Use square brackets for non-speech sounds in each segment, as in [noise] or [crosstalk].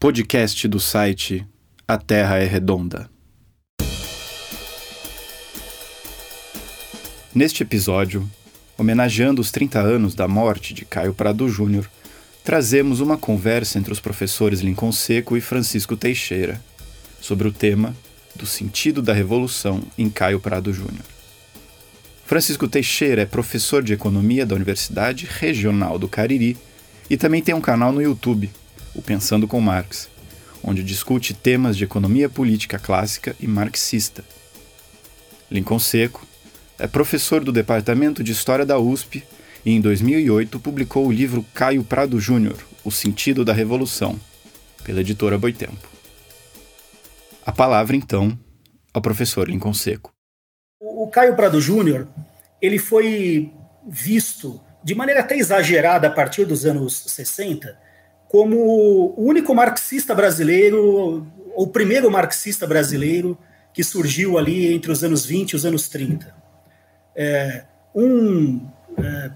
Podcast do site A Terra é Redonda. Neste episódio, homenageando os 30 anos da morte de Caio Prado Júnior, trazemos uma conversa entre os professores Lincoln Seco e Francisco Teixeira sobre o tema do sentido da revolução em Caio Prado Júnior. Francisco Teixeira é professor de economia da Universidade Regional do Cariri e também tem um canal no YouTube, o Pensando com Marx, onde discute temas de economia política clássica e marxista. Lincoln Seco é professor do Departamento de História da USP e em 2008 publicou o livro Caio Prado Júnior, O Sentido da Revolução, pela editora Boitempo. A palavra, então, ao professor Lincoln Seco. O Caio Prado Júnior, ele foi visto de maneira até exagerada a partir dos anos 60 como o único marxista brasileiro, ou primeiro marxista brasileiro que surgiu ali entre os anos 20 e os anos 30. É, um é,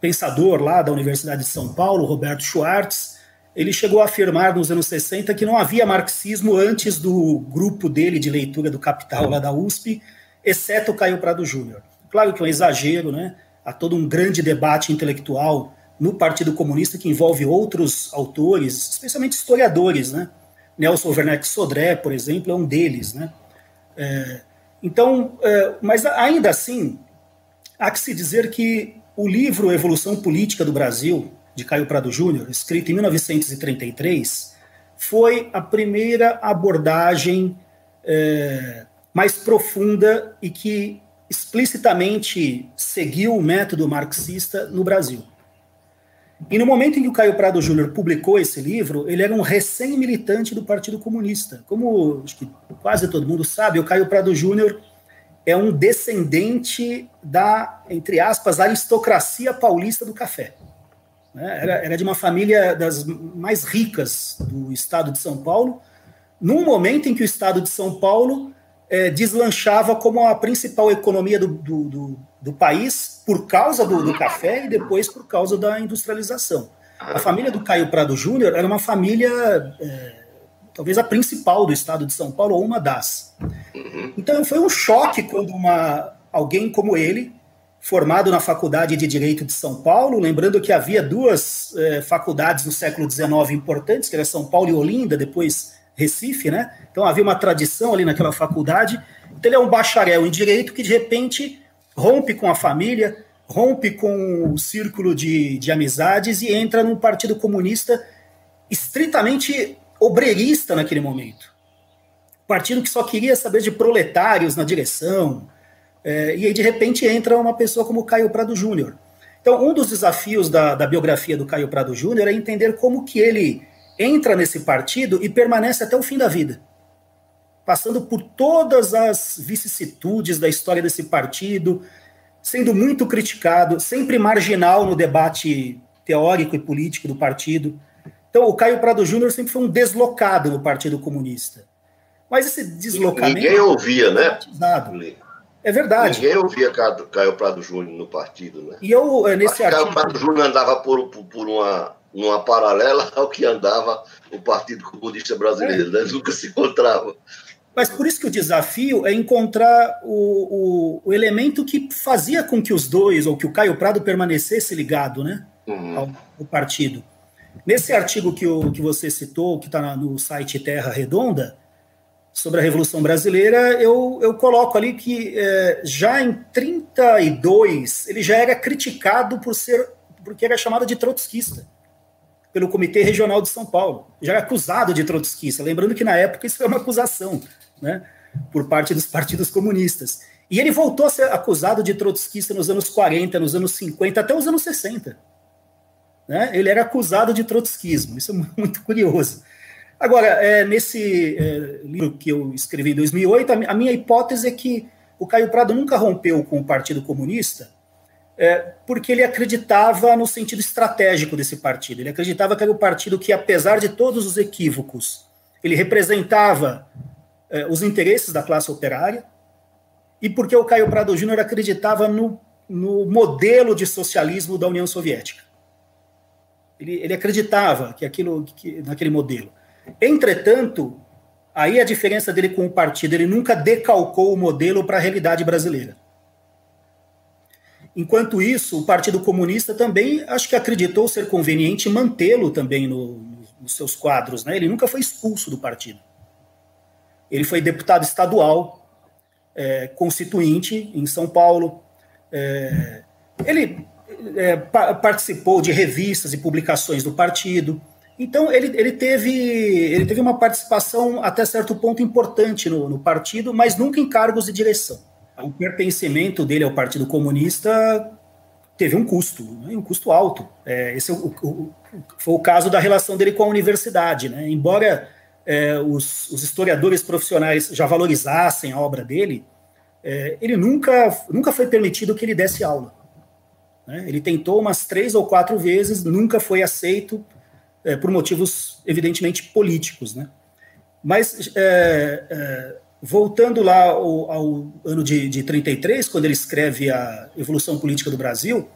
pensador lá da Universidade de São Paulo, Roberto Schwartz, ele chegou a afirmar nos anos 60 que não havia marxismo antes do grupo dele de leitura do Capital lá da USP, exceto Caio Prado Júnior. Claro que é um exagero, né? Há todo um grande debate intelectual no Partido Comunista que envolve outros autores, especialmente historiadores, né? Nelson Werneck Sodré, por exemplo, é um deles, né? É, então, é, mas ainda assim, há que se dizer que o livro Evolução Política do Brasil, de Caio Prado Júnior, escrito em 1933, foi a primeira abordagem é, mais profunda e que explicitamente seguiu o método marxista no Brasil. E no momento em que o Caio Prado Júnior publicou esse livro, ele era um recém-militante do Partido Comunista. Como acho que quase todo mundo sabe, o Caio Prado Júnior é um descendente da, entre aspas, aristocracia paulista do café. Né? Era, era de uma família das mais ricas do estado de São Paulo, num momento em que o estado de São Paulo é, deslanchava como a principal economia do, do, do, do país por causa do, do, café e depois por causa da industrialização. A família do Caio Prado Júnior era uma família, é, talvez a principal do estado de São Paulo, ou uma das. Então foi um choque quando uma, alguém como ele, formado na Faculdade de Direito de São Paulo, lembrando que havia duas é, faculdades no século XIX importantes, que era São Paulo e Olinda, depois Recife, né? Então havia uma tradição ali naquela faculdade. Então ele é um bacharel em direito que de repente rompe com a família, rompe com o círculo de, de amizades e entra num partido comunista estritamente obreirista naquele momento. Partido que só queria saber de proletários na direção. É, e aí, de repente, entra uma pessoa como Caio Prado Júnior. Então, um dos desafios da, da biografia do Caio Prado Júnior é entender como que ele entra nesse partido e permanece até o fim da vida, passando por todas as vicissitudes da história desse partido, sendo muito criticado, sempre marginal no debate teórico e político do partido. Então, o Caio Prado Júnior sempre foi um deslocado no Partido Comunista. Mas esse deslocamento. Ninguém ouvia, né? É verdade. Ninguém ouvia Caio Prado Júnior no partido, né? E eu, eh, nesse artigo. Caio Prado Júnior andava por, por, uma numa paralela ao que andava o Partido Comunista Brasileiro, é. né? nunca se encontrava. Mas por isso que o desafio é encontrar o, o, o, elemento que fazia com que os dois, ou que o Caio Prado permanecesse ligado né, uhum. ao, ao, partido. Nesse artigo que, o, que você citou, que está no site Terra Redonda, sobre a Revolução Brasileira, eu, eu coloco ali que é, já em 32 ele já era criticado por ser, porque era chamado de trotskista pelo Comitê Regional de São Paulo. Já era acusado de trotskista. Lembrando que na época isso foi uma acusação, né, por parte dos partidos comunistas. E ele voltou a ser acusado de trotskista nos anos 40, nos anos 50, até os anos 60. Né? Ele era acusado de trotskismo. Isso é muito curioso. Agora, é, nesse é, livro que eu escrevi em 2008, a minha hipótese é que o Caio Prado nunca rompeu com o Partido Comunista, é, porque ele acreditava no sentido estratégico desse partido. Ele acreditava que era o partido que, apesar de todos os equívocos, ele representava é, os interesses da classe operária, e porque o Caio Prado Júnior acreditava no, no modelo de socialismo da União Soviética. Ele, ele acreditava que aquilo, que, naquele modelo. Entretanto, aí a diferença dele com o partido, ele nunca decalcou o modelo para a realidade brasileira. Enquanto isso, o Partido Comunista também acho que acreditou ser conveniente mantê-lo também no, nos seus quadros. Né? Ele nunca foi expulso do partido. Ele foi deputado estadual, é, constituinte em São Paulo. É, ele é, pa participou de revistas e publicações do partido. Então, ele, ele, teve, ele teve uma participação até certo ponto importante no, no partido, mas nunca em cargos de direção. O pertencimento dele ao Partido Comunista teve um custo, né, um custo alto. É, esse é o, o, foi o caso da relação dele com a universidade. Né? Embora é, os, os, historiadores profissionais já valorizassem a obra dele, é, ele nunca, nunca foi permitido que ele desse aula. Né? Ele tentou umas três ou quatro vezes, nunca foi aceito é, por motivos evidentemente políticos. Né? Mas, é, é, voltando lá ao, ao ano de, de 33, quando ele escreve a Evolução Política do Brasil,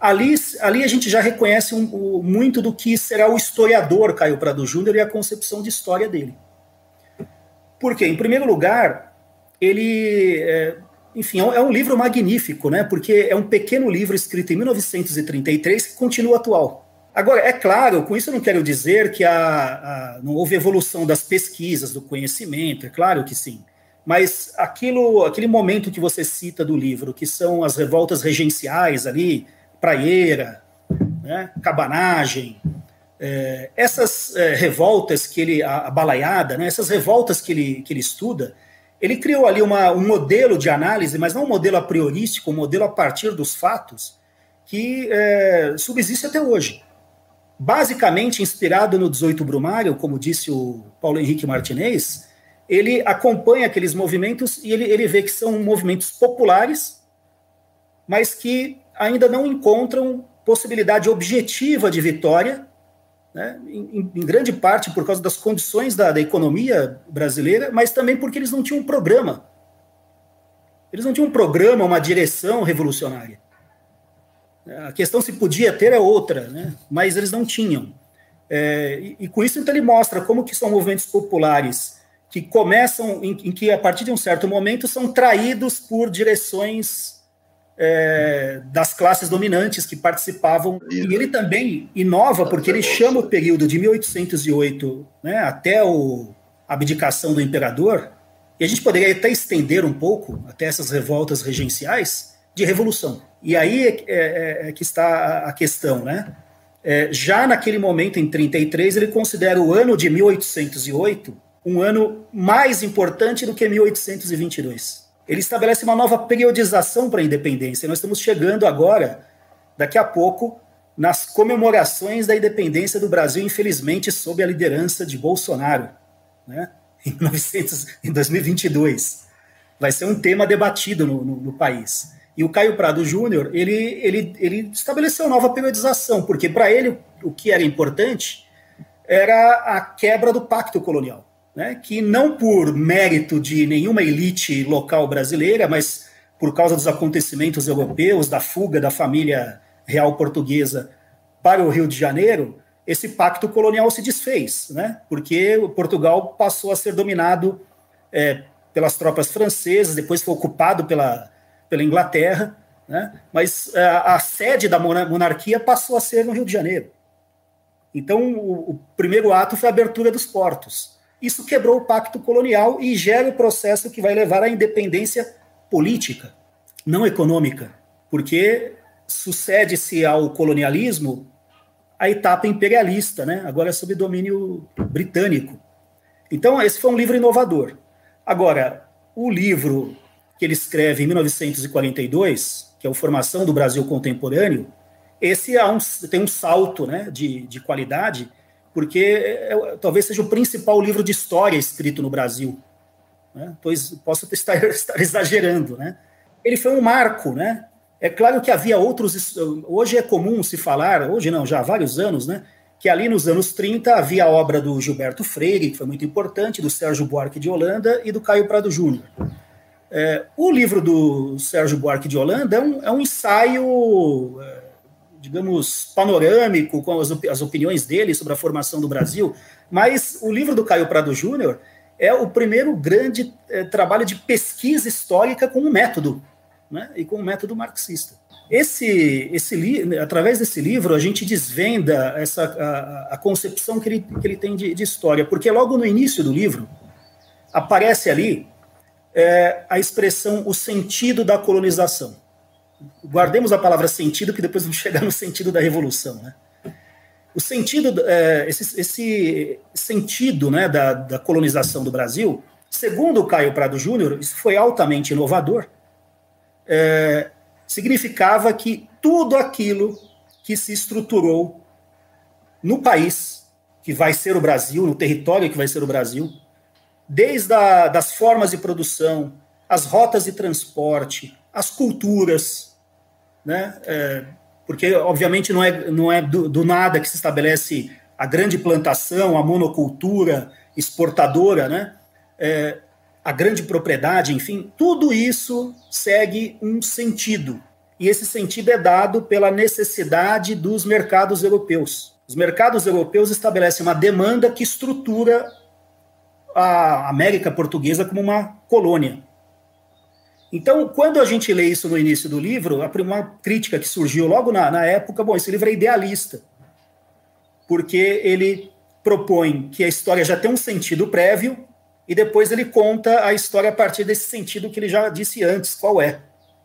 Ali, ali a gente já reconhece um, um, muito do que será o historiador Caio Prado Júnior e a concepção de história dele. Por quê? Em primeiro lugar, ele, é, enfim, é um é livro magnífico, né? Porque é um pequeno livro escrito em 1933 que continua atual. Agora, é claro, com isso eu não quero dizer que a, a, não houve evolução das pesquisas, do conhecimento, é claro que sim. Mas aquilo, aquele momento que você cita do livro, que são as revoltas regenciais ali, praieira, né, cabanagem, é, essas é, revoltas que ele, a, a balaiada, né, essas revoltas que ele, que ele estuda, ele criou ali uma, um modelo de análise, mas não um modelo a priorístico, um modelo a partir dos fatos, que é, subsiste até hoje. Basicamente inspirado no 18 Brumário, como disse o Paulo Henrique Martinez, ele acompanha aqueles movimentos e ele, ele vê que são movimentos populares, mas que ainda não encontram possibilidade objetiva de vitória, né, em, em, grande parte por causa das condições da, da, economia brasileira, mas também porque eles não tinham um programa. Eles não tinham um programa, uma direção revolucionária. A questão se podia ter é outra, né, mas eles não tinham. É, e, e, com isso, então, ele mostra como que são movimentos populares que começam, em, em que a partir de um certo momento são traídos por direções é, das classes dominantes que participavam. E ele também inova, porque ele chama o período de 1808 né, até o, a abdicação do imperador, e a gente poderia até estender um pouco, até essas revoltas regenciais, de revolução. E aí é, é, é que está a questão, né? É, já naquele momento, em 33, ele considera o ano de 1808 um ano mais importante do que 1822 ele estabelece uma nova periodização para a independência. Nós estamos chegando agora, daqui a pouco, nas comemorações da independência do Brasil, infelizmente, sob a liderança de Bolsonaro, né? em, 900, em 2022. Vai ser um tema debatido no, no, no país. E o Caio Prado Júnior, ele, ele, ele estabeleceu nova periodização, porque para ele o que era importante era a quebra do pacto colonial né, que não por mérito de nenhuma elite local brasileira, mas por causa dos acontecimentos europeus, da fuga da família real portuguesa para o Rio de Janeiro, esse pacto colonial se desfez, né, porque Portugal passou a ser dominado é, pelas tropas francesas, depois foi ocupado pela, pela Inglaterra, né, mas a, é, a sede da monarquia passou a ser no Rio de Janeiro. Então, o, o primeiro ato foi a abertura dos portos. Isso quebrou o pacto colonial e gera o processo que vai levar à independência política, não econômica, porque sucede-se ao colonialismo a etapa imperialista, né? agora é sob domínio britânico. Então, esse foi um livro inovador. Agora, o livro que ele escreve em 1942, que é o Formação do Brasil Contemporâneo, esse é um, tem um salto né, de, de qualidade porque é, é, talvez seja o principal livro de história escrito no Brasil. Né? Pois posso estar, [laughs] estar exagerando. Né? Ele foi um marco. Né? É claro que havia outros. Hoje é comum se falar, hoje não, já há vários anos, né? que ali nos anos 30 havia a obra do Gilberto Freire, que foi muito importante, do Sérgio Buarque de Holanda e do Caio Prado Júnior. É, o livro do Sérgio Buarque de Holanda é um, é um ensaio é, digamos, panorâmico com as, as opiniões dele sobre a formação do Brasil, mas o livro do Caio Prado Júnior é o primeiro grande é, trabalho de pesquisa histórica com um método, né, e com um método marxista. Esse, esse através desse livro, a gente desvenda essa, a, a concepção que ele, que ele tem de, de, história, porque logo no início do livro aparece ali é, a expressão o sentido da colonização. Guardemos a palavra sentido, que depois vamos chegar no sentido da revolução. Né? O sentido, é, esse, esse, sentido né, da, da colonização do Brasil, segundo o Caio Prado Júnior, isso foi altamente inovador. É, significava que tudo aquilo que se estruturou no país, que vai ser o Brasil, no território que vai ser o Brasil, desde a, das formas de produção, as rotas de transporte, as culturas, né? É, porque, obviamente, não é, não é do, do, nada que se estabelece a grande plantação, a monocultura exportadora, né? É, a grande propriedade, enfim, tudo isso segue um sentido. E esse sentido é dado pela necessidade dos mercados europeus. Os mercados europeus estabelecem uma demanda que estrutura a América Portuguesa como uma colônia. Então, quando a gente lê isso no início do livro, a primeira crítica que surgiu logo na, na época, bom, esse livro é idealista, porque ele propõe que a história já tem um sentido prévio e depois ele conta a história a partir desse sentido que ele já disse antes, qual é.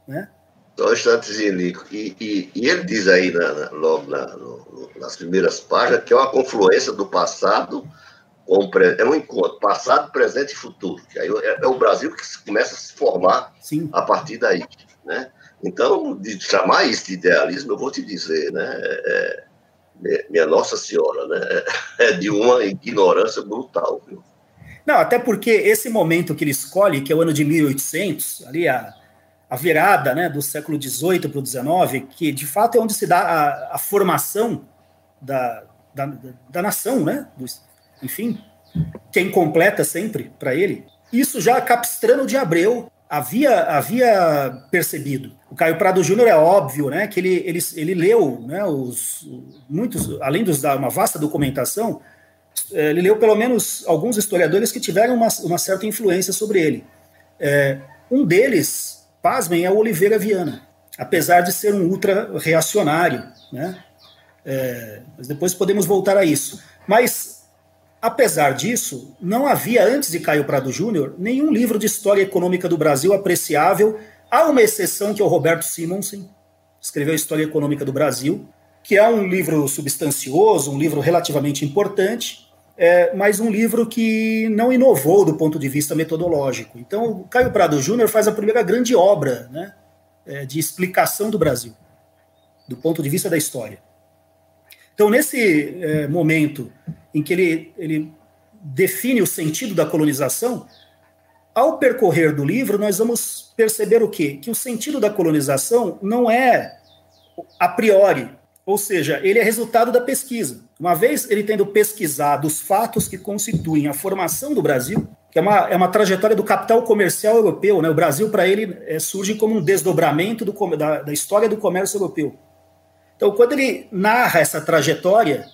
Né? Só um instantezinho, Nico. E, e, e, ele diz aí, na, na, logo na, no, nas primeiras páginas, que é uma confluência do passado é um encontro, passado, presente e futuro. Que aí é, é o Brasil que começa a se formar Sim. a partir daí. Né? Então, de chamar isso de idealismo, eu vou te dizer, né? É, é minha Nossa Senhora, né? É de uma ignorância brutal, viu? Não, até porque esse momento que ele escolhe, que é o ano de 1800, ali a, a virada né, do século XVIII para o XIX, que de fato é onde se dá a, a formação da, da, da, nação, né? Do, enfim, que é incompleta sempre para ele. Isso já Capistrano de Abreu havia, havia percebido. O Caio Prado Júnior é óbvio, né, que ele, ele, ele leu, né, os muitos, além dos da uma vasta documentação, é, ele leu pelo menos alguns historiadores que tiveram uma, uma certa influência sobre ele. É, um deles, pasmem, é o Oliveira Viana, apesar de ser um ultra-reacionário. Né? É, mas depois podemos voltar a isso. Mas, apesar disso, não havia, antes de Caio Prado Júnior, nenhum livro de história econômica do Brasil apreciável, há uma exceção que é o Roberto Simonsen, escreveu História Econômica do Brasil, que é um livro substancioso, um livro relativamente importante, é, mas um livro que não inovou do ponto de vista metodológico. Então, Caio Prado Júnior faz a primeira grande obra né, é, de explicação do Brasil, do ponto de vista da história. Então, nesse é, momento em que ele, ele define o sentido da colonização, ao percorrer do livro, nós vamos perceber o quê? Que o sentido da colonização não é a priori, ou seja, ele é resultado da pesquisa. Uma vez ele tendo pesquisado os fatos que constituem a formação do Brasil, que é uma, é uma trajetória do capital comercial europeu, né? o Brasil, para ele, é, surge como um desdobramento do, da, da história do comércio europeu. Então, quando ele narra essa trajetória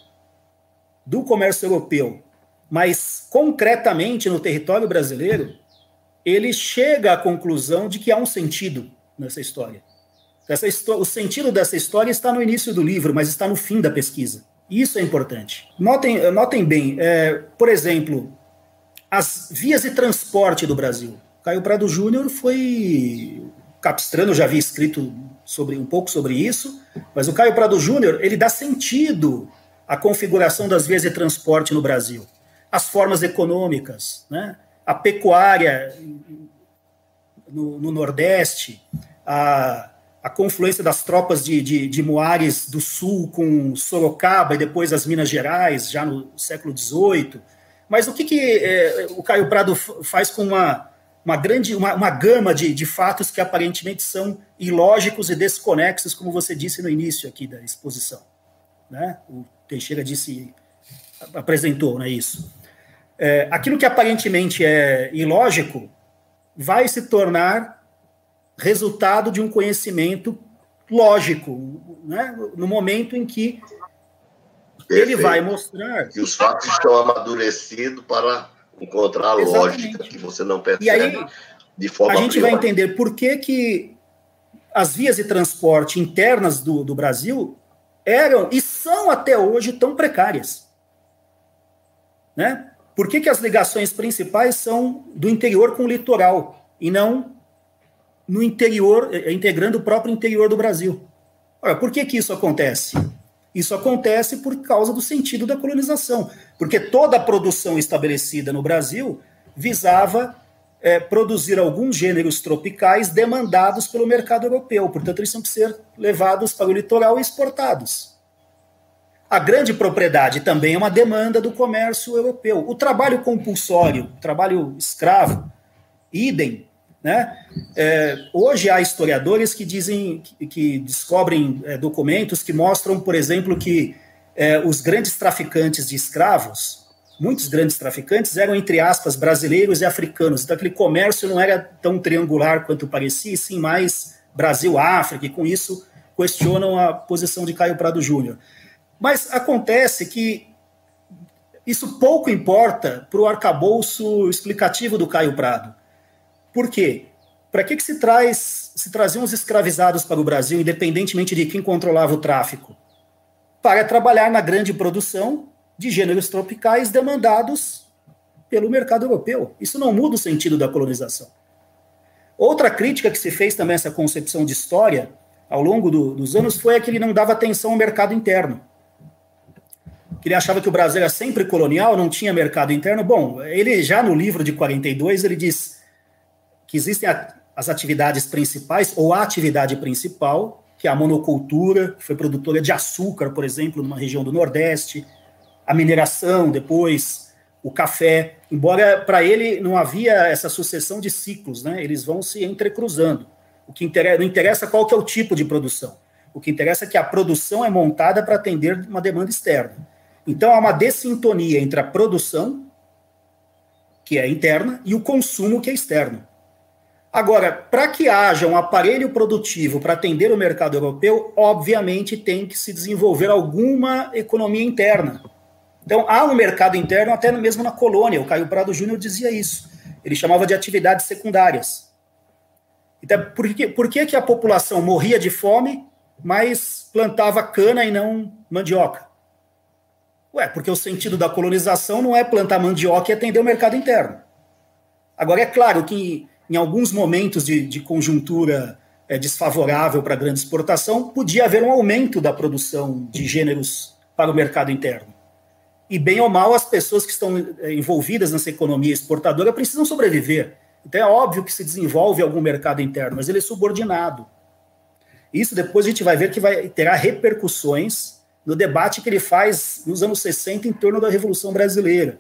do comércio europeu, mas concretamente no território brasileiro, ele chega à conclusão de que há um sentido nessa história. Essa o sentido dessa história está no início do livro, mas está no fim da pesquisa. Isso é importante. Notem, notem bem, é, por exemplo, as vias de transporte do Brasil. Caio Prado Júnior foi Capistrano já havia escrito sobre um pouco sobre isso, mas o Caio Prado Júnior ele dá sentido à configuração das vias de transporte no Brasil, as formas econômicas, né? a pecuária no, no Nordeste, a a confluência das tropas de, de, de Moares do Sul com Sorocaba e depois as Minas Gerais, já no século XVIII. Mas o que, que é, o Caio Prado faz com uma, uma grande, uma, uma gama de, de fatos que aparentemente são ilógicos e desconexos, como você disse no início aqui da exposição. Né? O Teixeira disse, apresentou, não é isso? É, aquilo que aparentemente é ilógico vai se tornar resultado de um conhecimento lógico, né? no momento em que Perfeito. ele vai mostrar. Que os fatos estão amadurecidos para encontrar a Exatamente. lógica que você não percebe e aí, de forma A gente priori. vai entender por que, que as vias de transporte internas do, do Brasil eram e são até hoje tão precárias. Né? Por que, que as ligações principais são do interior com o litoral e não no interior, eh, integrando o próprio interior do Brasil? Ora, por que, que isso acontece? Isso acontece por causa do sentido da colonização, porque toda a produção estabelecida no Brasil visava é, produzir alguns gêneros tropicais demandados pelo mercado europeu, portanto, eles tinham que ser levados para o litoral e exportados. A grande propriedade também é uma demanda do comércio europeu. O trabalho compulsório, o trabalho escravo, idem, né? É, hoje há historiadores que dizem que, que descobrem é, documentos que mostram, por exemplo, que é, os grandes traficantes de escravos, muitos grandes traficantes, eram, entre aspas, brasileiros e africanos. Então, aquele comércio não era tão triangular quanto parecia, e sim mais Brasil-África, e com isso questionam a posição de Caio Prado Júnior. Mas acontece que isso pouco importa para o arcabouço explicativo do Caio Prado. Por quê? Para que, que se traz, se traziam os escravizados para o Brasil, independentemente de quem controlava o tráfico? Para trabalhar na grande produção de gêneros tropicais demandados pelo mercado europeu. Isso não muda o sentido da colonização. Outra crítica que se fez também a essa concepção de história ao longo do, dos anos foi a que ele não dava atenção ao mercado interno. Que ele achava que o Brasil era sempre colonial, não tinha mercado interno. Bom, ele já no livro de 42 ele diz que existem as atividades principais, ou a atividade principal, que é a monocultura, que foi produtora de açúcar, por exemplo, numa região do Nordeste, a mineração, depois o café, embora para ele não havia essa sucessão de ciclos, né? eles vão se entrecruzando. O que interessa, não interessa qual que é o tipo de produção, o que interessa é que a produção é montada para atender uma demanda externa. Então há uma dessintonia entre a produção, que é interna, e o consumo, que é externo. Agora, para que haja um aparelho produtivo para atender o mercado europeu, obviamente tem que se desenvolver alguma economia interna. Então, há um mercado interno até mesmo na colônia. O Caio Prado Júnior dizia isso. Ele chamava de atividades secundárias. Então, por que, por que, que a população morria de fome, mas plantava cana e não mandioca? Ué, porque o sentido da colonização não é plantar mandioca e atender o mercado interno. Agora, é claro que em alguns momentos de, de conjuntura é, desfavorável para a grande exportação, podia haver um aumento da produção de gêneros para o mercado interno. E, bem ou mal, as pessoas que estão é, envolvidas nessa economia exportadora precisam sobreviver. Então, é óbvio que se desenvolve algum mercado interno, mas ele é subordinado. Isso depois a gente vai ver que vai terá repercussões no debate que ele faz nos anos 60 em torno da Revolução Brasileira,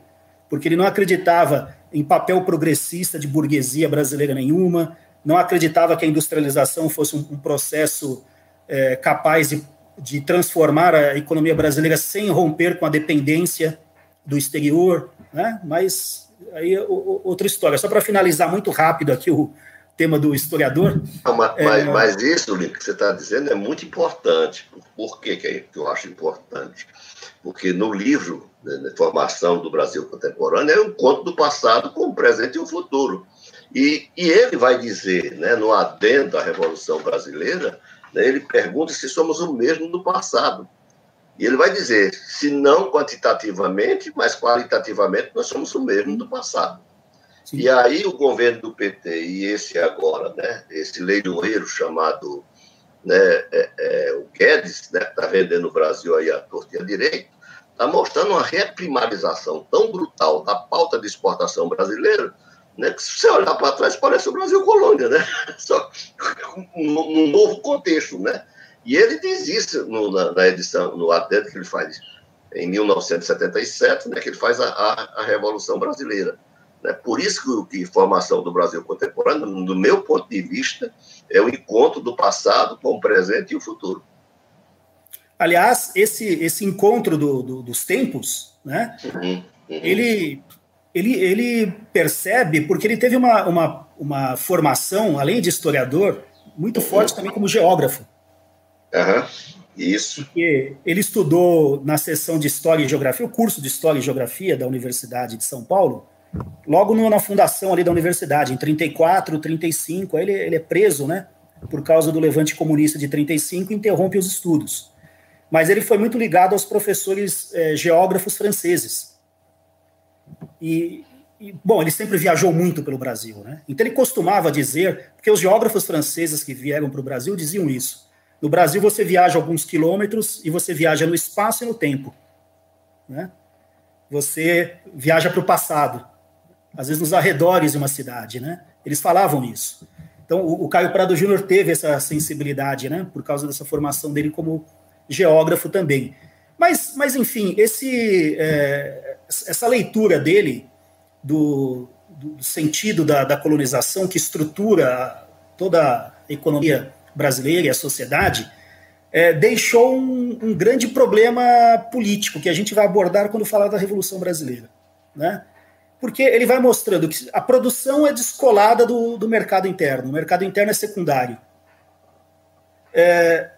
porque ele não acreditava em papel progressista de burguesia brasileira nenhuma, não acreditava que a industrialização fosse um, um processo é, capaz de, de transformar a economia brasileira sem romper com a dependência do exterior, né? mas aí outra história. Só para finalizar muito rápido aqui o tema do historiador. Não, mas, é... mas, isso, que você está dizendo é muito importante. Por que, que eu acho importante? Porque no livro né, formação do Brasil contemporâneo, é um conto do passado com o presente e o futuro. E, e ele vai dizer, né, no adendo à Revolução Brasileira, né, ele pergunta se somos o mesmo do passado. E ele vai dizer, se não quantitativamente, mas qualitativamente, nós somos o mesmo do passado. Sim. E aí o governo do PT e esse agora, né, esse leiloeiro chamado né, é, é, o Guedes, né, que está vendendo o Brasil aí à torta e à direita, está mostrando uma reprimarização tão brutal da pauta de exportação brasileira, né, que se você olhar para trás parece o Brasil colônia, né? [laughs] Só num novo contexto, né? E ele diz isso no, na, na, edição, no adendo que ele faz em 1977, né, que ele faz a, a, a Revolução Brasileira. Né? Por isso que, que formação do Brasil contemporâneo, do meu ponto de vista, é o encontro do passado com o presente e o futuro. Aliás, esse, esse encontro do, do, dos tempos, né? Uhum, uhum. Ele, ele, ele percebe, porque ele teve uma, uma, uma formação, além de historiador, muito uhum. forte também como geógrafo. Uhum. Isso. Porque ele estudou na seção de História e Geografia, o curso de História e Geografia da Universidade de São Paulo, logo no, na fundação ali da universidade, em 34, 35, aí ele, ele é preso, né, por causa do levante comunista de 35, interrompe os estudos. Mas ele foi muito ligado aos professores eh, geógrafos franceses. E, e, bom, ele sempre viajou muito pelo Brasil, né? Então ele costumava dizer, porque os geógrafos franceses que vieram para o Brasil diziam isso. No Brasil você viaja alguns quilômetros e você viaja no espaço e no tempo, né? Você viaja para o passado às vezes nos arredores de uma cidade, né? Eles falavam isso. Então, o, o Caio Prado Júnior teve essa sensibilidade, né? Por causa dessa formação dele como geógrafo também. Mas, mas enfim, esse, é, essa leitura dele do, do sentido da, da, colonização que estrutura toda a economia brasileira e a sociedade é, deixou um, um grande problema político que a gente vai abordar quando falar da Revolução Brasileira, né? porque ele vai mostrando que a produção é descolada do, do mercado interno, o mercado interno é secundário. É,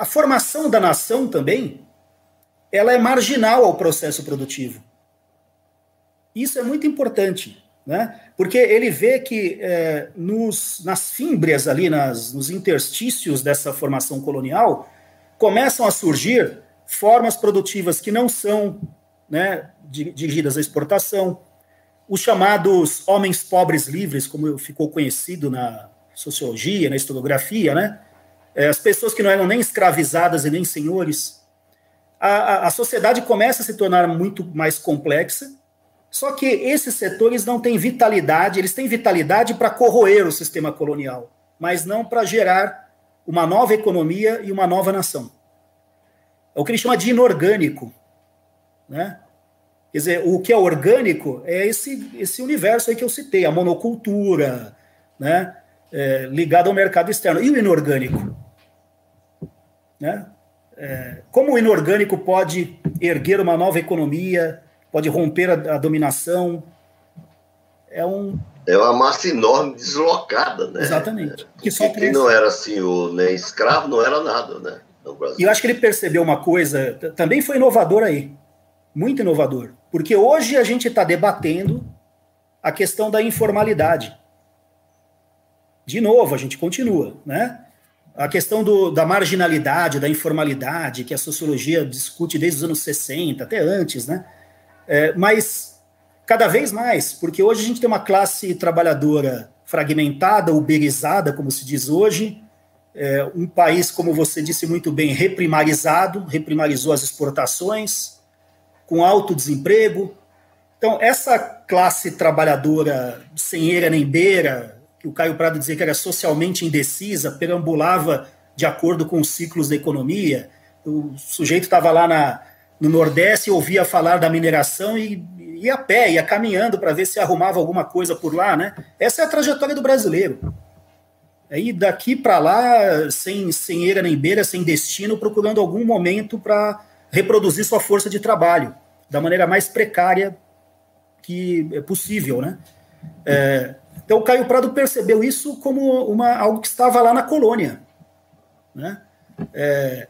a formação da nação também, ela é marginal ao processo produtivo. Isso é muito importante, né? porque ele vê que é, nos, nas fímbrias ali, nas, nos interstícios dessa formação colonial, começam a surgir formas produtivas que não são né, dirigidas à exportação, os chamados homens pobres livres, como ficou conhecido na sociologia, na historiografia, né? É, as pessoas que não eram nem escravizadas e nem senhores. A, a, a sociedade começa a se tornar muito mais complexa, só que esses setores não têm vitalidade, eles têm vitalidade para corroer o sistema colonial, mas não para gerar uma nova economia e uma nova nação. É o que ele chama de inorgânico. Né? Quer dizer, o que é orgânico é esse, esse universo aí que eu citei, a monocultura, né? É, ligado ao mercado externo. E o inorgânico? Né? É, como o inorgânico pode erguer uma nova economia, pode romper a, a dominação? É um. É uma massa enorme deslocada, né? Exatamente. Que só quem não era senhor nem escravo não era nada, né? E eu acho que ele percebeu uma coisa, também foi inovador aí, muito inovador. Porque hoje a gente está debatendo a questão da informalidade. De novo, a gente continua, né? A questão do, da marginalidade, da informalidade, que a sociologia discute desde os anos 60, até antes, né? É, mas cada vez mais, porque hoje a gente tem uma classe trabalhadora fragmentada, uberizada, como se diz hoje, é, um país, como você disse muito bem, reprimarizado, reprimarizou as exportações, com alto desemprego. Então, essa classe trabalhadora sem eira nem beira, que o Caio Prado dizia que era socialmente indecisa, perambulava de acordo com os ciclos da economia. O sujeito estava lá na, no Nordeste ouvia falar da mineração e ia a pé, ia caminhando para ver se arrumava alguma coisa por lá, né? Essa é a trajetória do brasileiro. Aí daqui para lá, sem, sem eira nem beira, sem destino, procurando algum momento para reproduzir sua força de trabalho da maneira mais precária que é possível, né? É, então o Caio Prado percebeu isso como uma, algo que estava lá na colônia, né? É,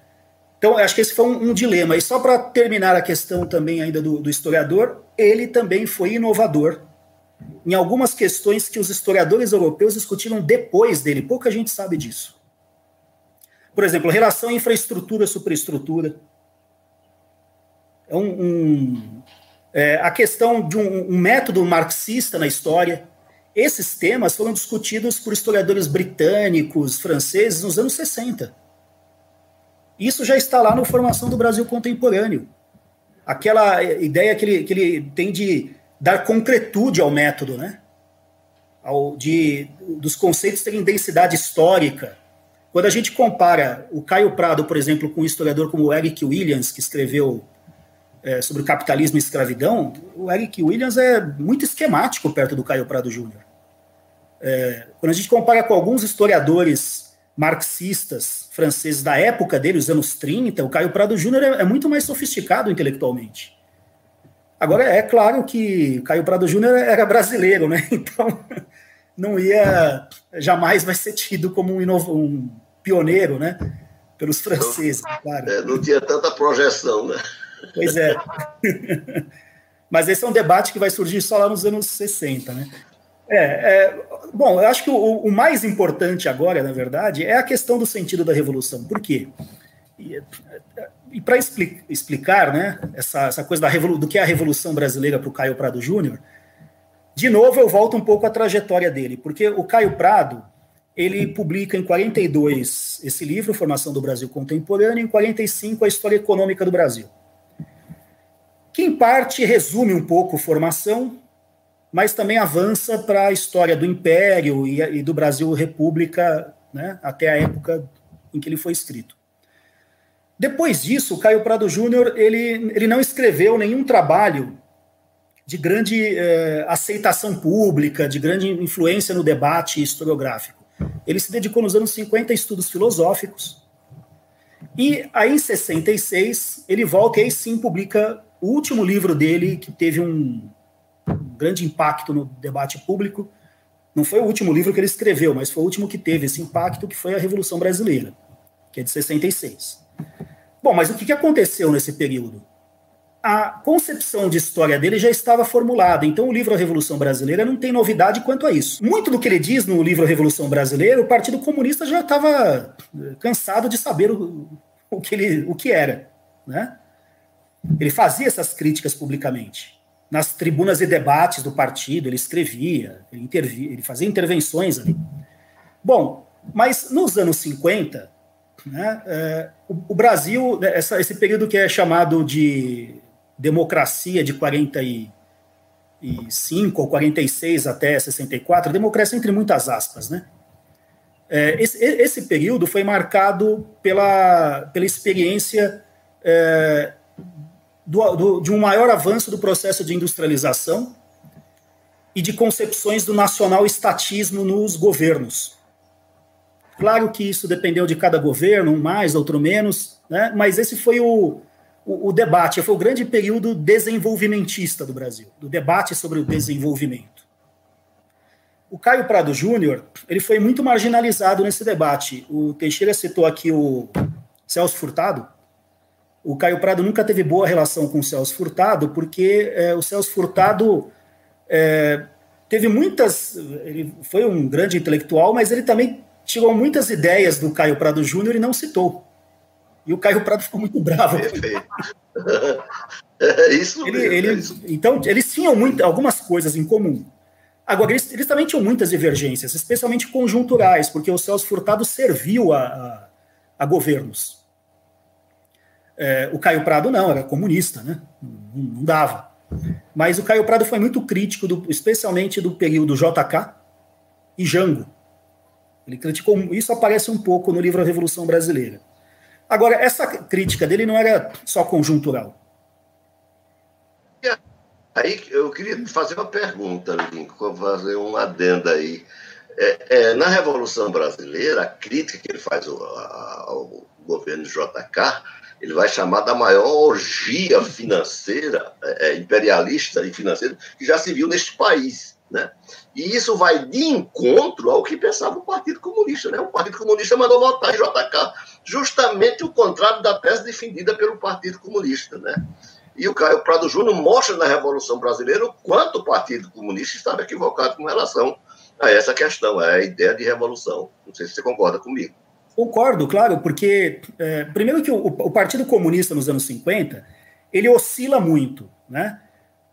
então acho que esse foi um, um dilema. E só para terminar a questão também ainda do, do historiador, ele também foi inovador em algumas questões que os historiadores europeus discutiram depois dele. Pouca gente sabe disso. Por exemplo, relação infraestrutura-superestrutura é um, um é, a questão de um, um, método marxista na história. Esses temas foram discutidos por historiadores britânicos, franceses, nos anos 60. Isso já está lá na formação do Brasil contemporâneo. Aquela ideia que ele, que ele tem de dar concretude ao método, né? Ao, de, dos conceitos terem densidade histórica. Quando a gente compara o Caio Prado, por exemplo, com um historiador como Eric Williams, que escreveu é, sobre o capitalismo e escravidão, o Eric Williams é muito esquemático perto do Caio Prado Júnior. É, quando a gente compara com alguns historiadores marxistas franceses da época dele, os anos 30, o Caio Prado Júnior é, é muito mais sofisticado intelectualmente. Agora, é claro que Caio Prado Júnior era brasileiro, né? [laughs] Então, não ia, jamais vai ser tido como um, um pioneiro, né? pelos franceses, claro. É, não tinha tanta projeção, né? Pois é. [laughs] Mas esse é um debate que vai surgir só lá nos anos 60, né? É, é, bom, eu acho que o, o, mais importante agora, na verdade, é a questão do sentido da revolução. Por quê? E, e para expli explicar né, essa, essa coisa da do que é a Revolução Brasileira para o Caio Prado Júnior, de novo eu volto um pouco à trajetória dele, porque o Caio Prado ele publica em 42 esse livro, Formação do Brasil Contemporâneo, e em 45 a História Econômica do Brasil, que em parte resume um pouco formação, mas também avança para a história do Império e, e do Brasil República, né, até a época em que ele foi escrito. Depois disso, Caio Prado Júnior ele, ele não escreveu nenhum trabalho de grande eh, aceitação pública, de grande influência no debate historiográfico. Ele se dedicou nos anos 50 a estudos filosóficos. E aí, em 66, ele volta e aí sim publica o último livro dele, que teve um, grande impacto no debate público. Não foi o último livro que ele escreveu, mas foi o último que teve esse impacto, que foi a Revolução Brasileira, que é de 66. Bom, mas o que aconteceu nesse período? A concepção de história dele já estava formulada, então o livro A Revolução Brasileira não tem novidade quanto a isso. Muito do que ele diz no livro A Revolução Brasileira, o Partido Comunista já estava eh, cansado de saber o, o, que, ele, o que era. Né? Ele fazia essas críticas publicamente nas tribunas e debates do partido, ele escrevia, ele, intervia, ele fazia intervenções ali. Bom, mas nos anos 50, né, é, o, o, Brasil, né, essa, esse período que é chamado de democracia de 45 ou 46 até 64, democracia entre muitas aspas, né? É, esse, esse, período foi marcado pela, pela experiência é, do, do, de um maior avanço do processo de industrialização e de concepções do nacional estatismo nos governos. Claro que isso dependeu de cada governo, um mais, outro menos, né? mas esse foi o, o, o, debate, foi o grande período desenvolvimentista do Brasil, do debate sobre o desenvolvimento. O Caio Prado Júnior, ele foi muito marginalizado nesse debate. O Teixeira citou aqui o Celso Furtado, o Caio Prado nunca teve boa relação com o Celso Furtado, porque é, o Celso Furtado é, teve muitas. Ele foi um grande intelectual, mas ele também tirou muitas ideias do Caio Prado Júnior e não citou. E o Caio Prado ficou muito bravo. Perfeito. [laughs] É isso ele, mesmo, ele, é isso. Então, eles tinham muito, algumas coisas em comum. Agora, eles, eles, também tinham muitas divergências, especialmente conjunturais, porque o Celso Furtado serviu a, a, a governos. É, o Caio Prado não, era comunista, né? Não, não, dava. Mas o Caio Prado foi muito crítico, do, especialmente do período JK e Jango. Ele criticou, isso aparece um pouco no livro A Revolução Brasileira. Agora, essa crítica dele não era só conjuntural. Aí eu queria fazer uma pergunta, Lincoln, fazer um adendo aí. É, é, na Revolução Brasileira, a crítica que ele faz ao, ao governo JK ele vai chamar da maior orgia financeira, é, é, imperialista e financeira que já se viu neste país. Né? E isso vai de encontro ao que pensava o Partido Comunista. Né? O Partido Comunista mandou votar em JK justamente o contrário da tese defendida pelo Partido Comunista. Né? E o Caio Prado Júnior mostra na Revolução Brasileira o quanto o Partido Comunista estava equivocado com relação a essa questão, a ideia de revolução. Não sei se você concorda comigo. Concordo, claro, porque é, primeiro que o, o, Partido Comunista nos anos 50 ele oscila muito, né?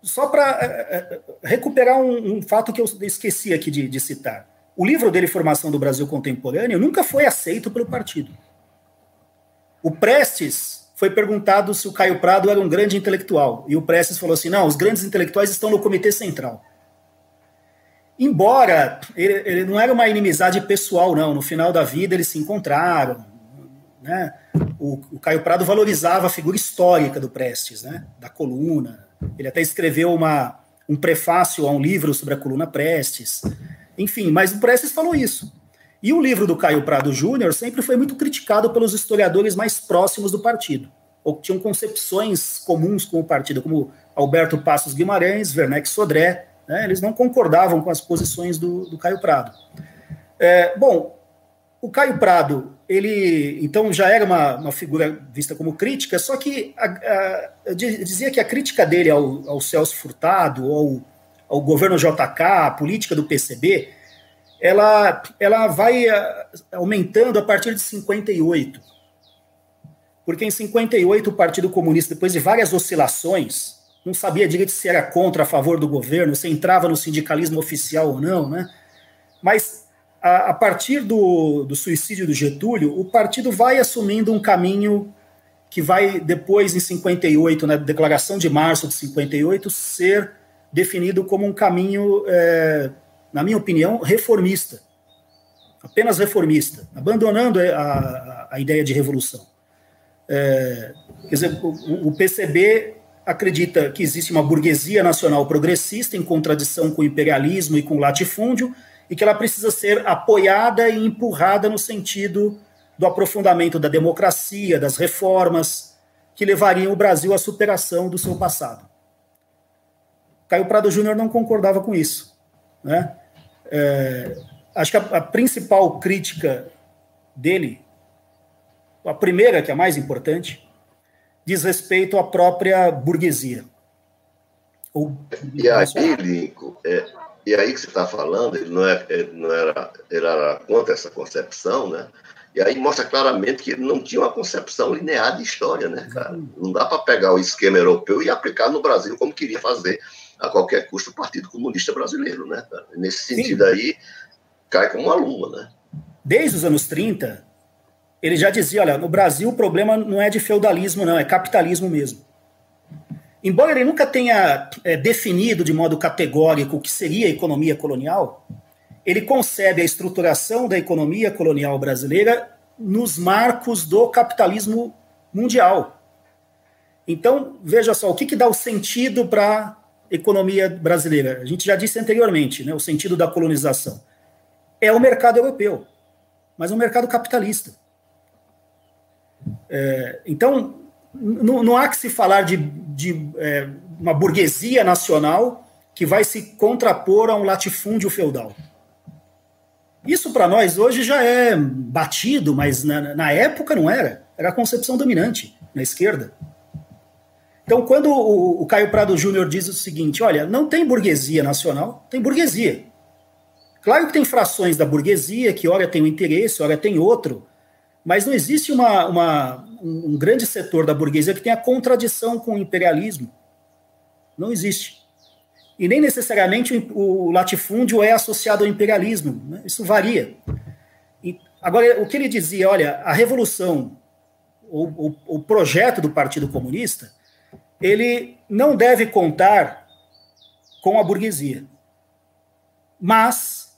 Só para é, é, recuperar um, um, fato que eu esqueci aqui de, de, citar, o livro dele Formação do Brasil Contemporâneo nunca foi aceito pelo partido. O Prestes foi perguntado se o Caio Prado era um grande intelectual e o Prestes falou assim: não, os grandes intelectuais estão no Comitê Central. Embora ele, ele, não era uma inimizade pessoal, não. No final da vida eles se encontraram. Né? O, o, Caio Prado valorizava a figura histórica do Prestes, né? da coluna. Ele até escreveu uma, um prefácio a um livro sobre a coluna Prestes. Enfim, mas o Prestes falou isso. E o livro do Caio Prado Júnior sempre foi muito criticado pelos historiadores mais próximos do partido, ou que tinham concepções comuns com o partido, como Alberto Passos Guimarães, Werneck Sodré, né? Eles não concordavam com as posições do, do Caio Prado. É, bom, o Caio Prado, ele então já era uma, uma figura vista como crítica, só que a, a, eu dizia que a crítica dele ao, ao Celso Furtado, ao, ao governo JK, a política do PCB, ela, ela vai ah, aumentando a partir de 58. Porque em 58 o Partido Comunista, depois de várias oscilações, não sabia direito se era contra, a favor do governo, se entrava no sindicalismo oficial ou não, né? Mas a, a partir do, do suicídio do Getúlio, o partido vai assumindo um caminho que vai depois, em 58, na declaração de março de 58, ser definido como um caminho, é, na minha opinião, reformista. Apenas reformista, abandonando a, a, a ideia de revolução. É, quer dizer, o, o PCB acredita que existe uma burguesia nacional progressista em contradição com o imperialismo e com o latifúndio, e que ela precisa ser apoiada e empurrada no sentido do aprofundamento da democracia, das reformas que levariam o Brasil à superação do seu passado. Caio Prado Júnior não concordava com isso. Né? É, acho que a, a principal crítica dele, a primeira, que é a mais importante, diz respeito à própria burguesia. Ou, e aí, Lincoln, é, e aí que você está falando, ele não, é, ele não era, ele era contra essa concepção, né? E aí mostra claramente que ele não tinha uma concepção linear de história, né, cara? Não dá para pegar o esquema europeu e aplicar no Brasil como queria fazer a qualquer custo o Partido Comunista Brasileiro, né? Cara? Nesse sentido Sim. aí, cai como uma luva, né? Desde os anos 30, ele já dizia, olha, no Brasil o problema não é de feudalismo, não, é capitalismo mesmo. Embora ele nunca tenha é, definido de modo categórico o que seria a economia colonial, ele concebe a estruturação da economia colonial brasileira nos marcos do capitalismo mundial. Então, veja só, o que, que dá o sentido para a economia brasileira? A gente já disse anteriormente, né, o sentido da colonização. É o mercado europeu, mas é um mercado capitalista. É, então, não, há que se falar de, de é, uma burguesia nacional que vai se contrapor a um latifúndio feudal. Isso para nós hoje já é batido, mas na, na, época não era. Era a concepção dominante na esquerda. Então, quando o, o Caio Prado Júnior diz o seguinte: olha, não tem burguesia nacional, tem burguesia. Claro que tem frações da burguesia que, ora, tem um interesse, ora, tem outro, mas não existe uma, uma, um grande setor da burguesia que tenha contradição com o imperialismo. Não existe. E nem necessariamente o latifúndio é associado ao imperialismo. Né? Isso varia. E, agora, o que ele dizia, olha, a revolução, o, o, o projeto do Partido Comunista, ele não deve contar com a burguesia. Mas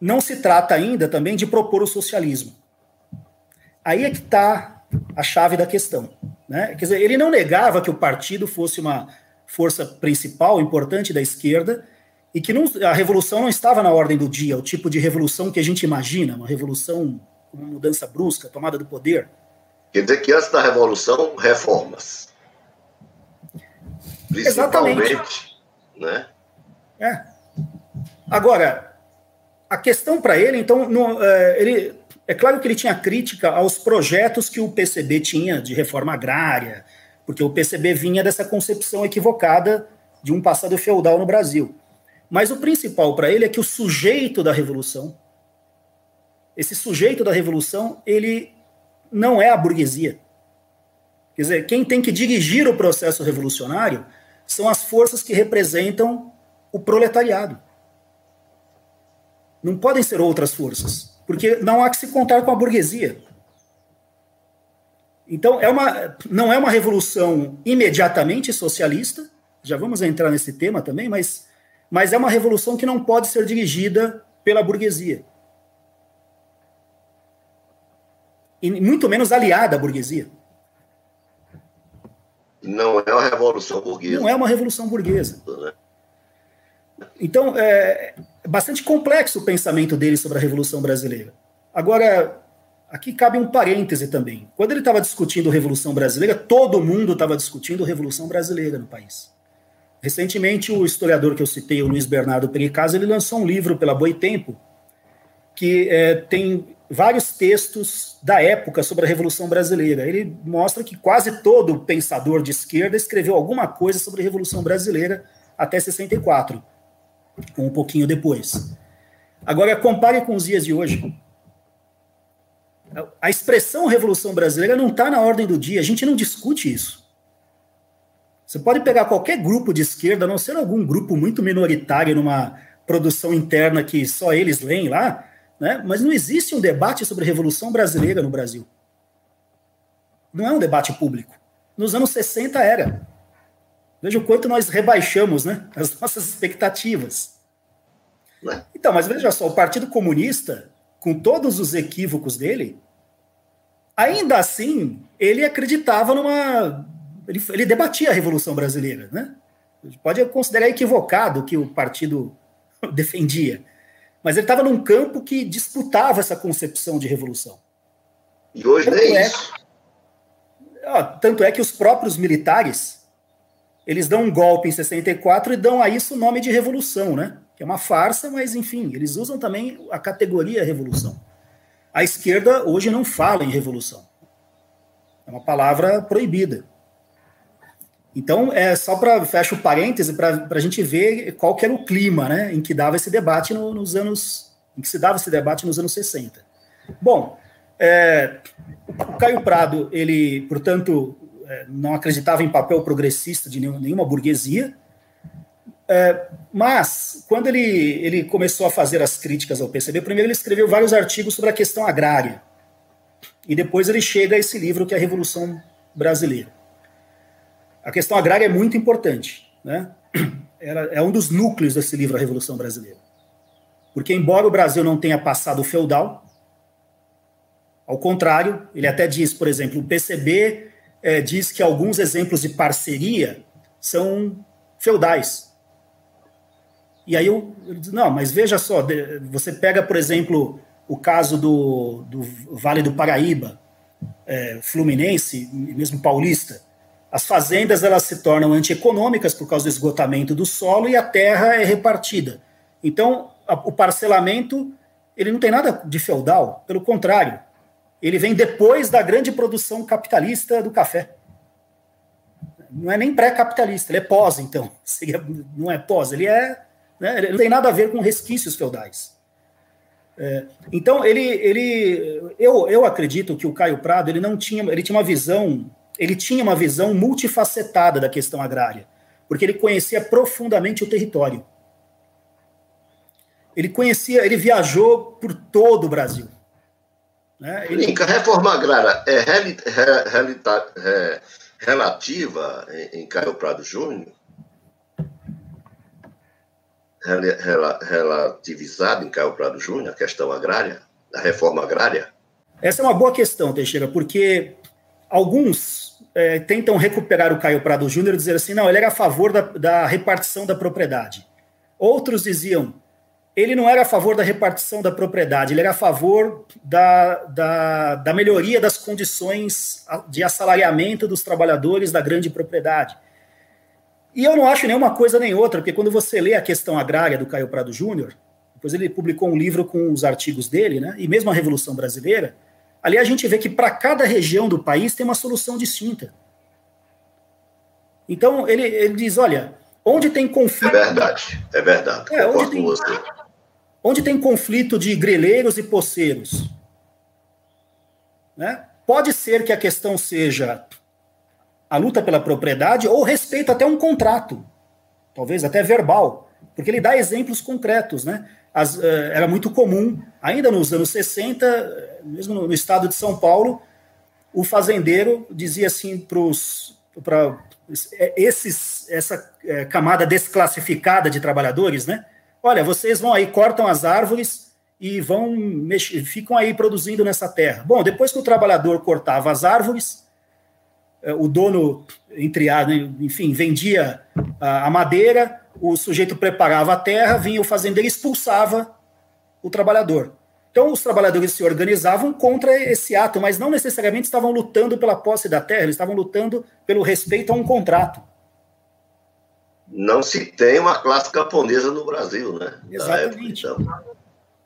não se trata ainda também de propor o socialismo. Aí é que está a chave da questão. Né? Quer dizer, ele não negava que o partido fosse uma força principal, importante da esquerda, e que não, a revolução não estava na ordem do dia, o tipo de revolução que a gente imagina, uma revolução, uma mudança brusca, tomada do poder. Quer dizer que antes da revolução, reformas. Exatamente. Né? É. Agora, a questão para ele, então, é, ele é claro que ele tinha crítica aos projetos que o PCB tinha de reforma agrária, porque o PCB vinha dessa concepção equivocada de um passado feudal no Brasil. Mas o principal para ele é que o sujeito da revolução, esse sujeito da revolução, ele não é a burguesia. Quer dizer, quem tem que dirigir o processo revolucionário são as forças que representam o proletariado. Não podem ser outras forças porque não há que se contar com a burguesia. Então, é uma, não é uma revolução imediatamente socialista, já vamos entrar nesse tema também, mas, mas é uma revolução que não pode ser dirigida pela burguesia. E muito menos aliada à burguesia. Não é uma revolução burguesa. Não é uma revolução burguesa. Então, é, é bastante complexo o pensamento dele sobre a Revolução Brasileira. Agora, aqui cabe um parêntese também. Quando ele estava discutindo a Revolução Brasileira, todo mundo estava discutindo a Revolução Brasileira no país. Recentemente, o historiador que eu citei, o Luiz Bernardo Pericasa, ele lançou um livro pela Boitempo, que é, tem vários textos da época sobre a Revolução Brasileira. Ele mostra que quase todo pensador de esquerda escreveu alguma coisa sobre a Revolução Brasileira até 64, um pouquinho depois. Agora, compare com os dias de hoje. A expressão Revolução Brasileira não está na ordem do dia, a gente não discute isso. Você pode pegar qualquer grupo de esquerda, a não ser algum grupo muito minoritário numa produção interna que só eles leem lá, né? mas não existe um debate sobre a Revolução Brasileira no Brasil. Não é um debate público. Nos anos 60 era. Veja o quanto nós rebaixamos né, as nossas expectativas. Então, mas veja só, o Partido Comunista, com todos os equívocos dele, ainda assim, ele acreditava numa. Ele, ele debatia a Revolução Brasileira. Né? Pode considerar equivocado o que o partido [laughs] defendia. Mas ele estava num campo que disputava essa concepção de revolução. E hoje tanto nem é, isso. Ó, tanto é que os próprios militares eles dão um golpe em 64 e dão a isso o nome de revolução, né? Que é uma farsa, mas enfim, eles usam também a categoria revolução. A esquerda hoje não fala em revolução. É uma palavra proibida. Então, é só para fecha o parêntese para a gente ver qual que era o clima, né, em que dava esse debate no, nos anos, em que se dava esse debate nos anos 60. Bom, é, o Caio Prado, ele, portanto, não acreditava em papel progressista de nenhuma burguesia, é, mas quando ele, ele começou a fazer as críticas ao PCB, primeiro ele escreveu vários artigos sobre a questão agrária, e depois ele chega a esse livro que é a Revolução Brasileira. A questão agrária é muito importante, né? é um dos núcleos desse livro, A Revolução Brasileira. Porque, embora o Brasil não tenha passado feudal, ao contrário, ele até diz, por exemplo, o PCB é, diz que alguns exemplos de parceria são feudais. E aí eu, eu digo, não, mas veja só, você pega, por exemplo, o caso do, do Vale do Paraíba, é, Fluminense, mesmo paulista, as fazendas elas se tornam antieconômicas por causa do esgotamento do solo e a terra é repartida. Então, a, o parcelamento ele não tem nada de feudal, pelo contrário, ele vem depois da grande produção capitalista do café. Não é nem pré-capitalista, ele é pós, então. [laughs] Seria, não é pós, ele é. Né, ele não tem nada a ver com resquícios feudais. É, então, ele, ele eu, eu acredito que o Caio Prado ele não tinha, ele tinha uma visão ele tinha uma visão multifacetada da questão agrária, porque ele conhecia profundamente o território. Ele conhecia, ele viajou por todo o Brasil. Né? Ele... Reforma agrária é, é relativa em Caio Prado Júnior? Relativizada em Caio Prado Júnior, a questão agrária, a reforma agrária? Essa é uma boa questão, Teixeira, porque alguns é, tentam recuperar o Caio Prado Júnior e dizer assim, não, ele era a favor da, da repartição da propriedade. Outros diziam, ele não era a favor da repartição da propriedade, ele era a favor da, da, da melhoria das condições de assalariamento dos trabalhadores da grande propriedade. E eu não acho nenhuma coisa nem outra, porque quando você lê a questão agrária do Caio Prado Júnior, depois ele publicou um livro com os artigos dele, né, e mesmo a Revolução Brasileira, Ali a gente vê que para cada região do país tem uma solução distinta. Então, ele, ele diz: olha, onde tem conflito. É verdade, é verdade. É, onde, tem, onde tem conflito de greleiros e poceiros, né? pode ser que a questão seja a luta pela propriedade ou respeito até um contrato, talvez até verbal, porque ele dá exemplos concretos, né? As, uh, era muito comum, ainda nos anos 60, mesmo no, estado de São Paulo, o fazendeiro dizia assim para esses essa é, camada desclassificada de trabalhadores, né? Olha, vocês vão aí cortam as árvores e vão mexer, ficam aí produzindo nessa terra. Bom, depois que o trabalhador cortava as árvores, é, o dono entre né, enfim, vendia a madeira, o sujeito preparava a terra, vinha o fazendeiro e expulsava o trabalhador. Então, os trabalhadores se organizavam contra esse ato, mas não necessariamente estavam lutando pela posse da terra, eles estavam lutando pelo respeito a um contrato. Não se tem uma classe camponesa no Brasil, né? Exatamente. Época, então.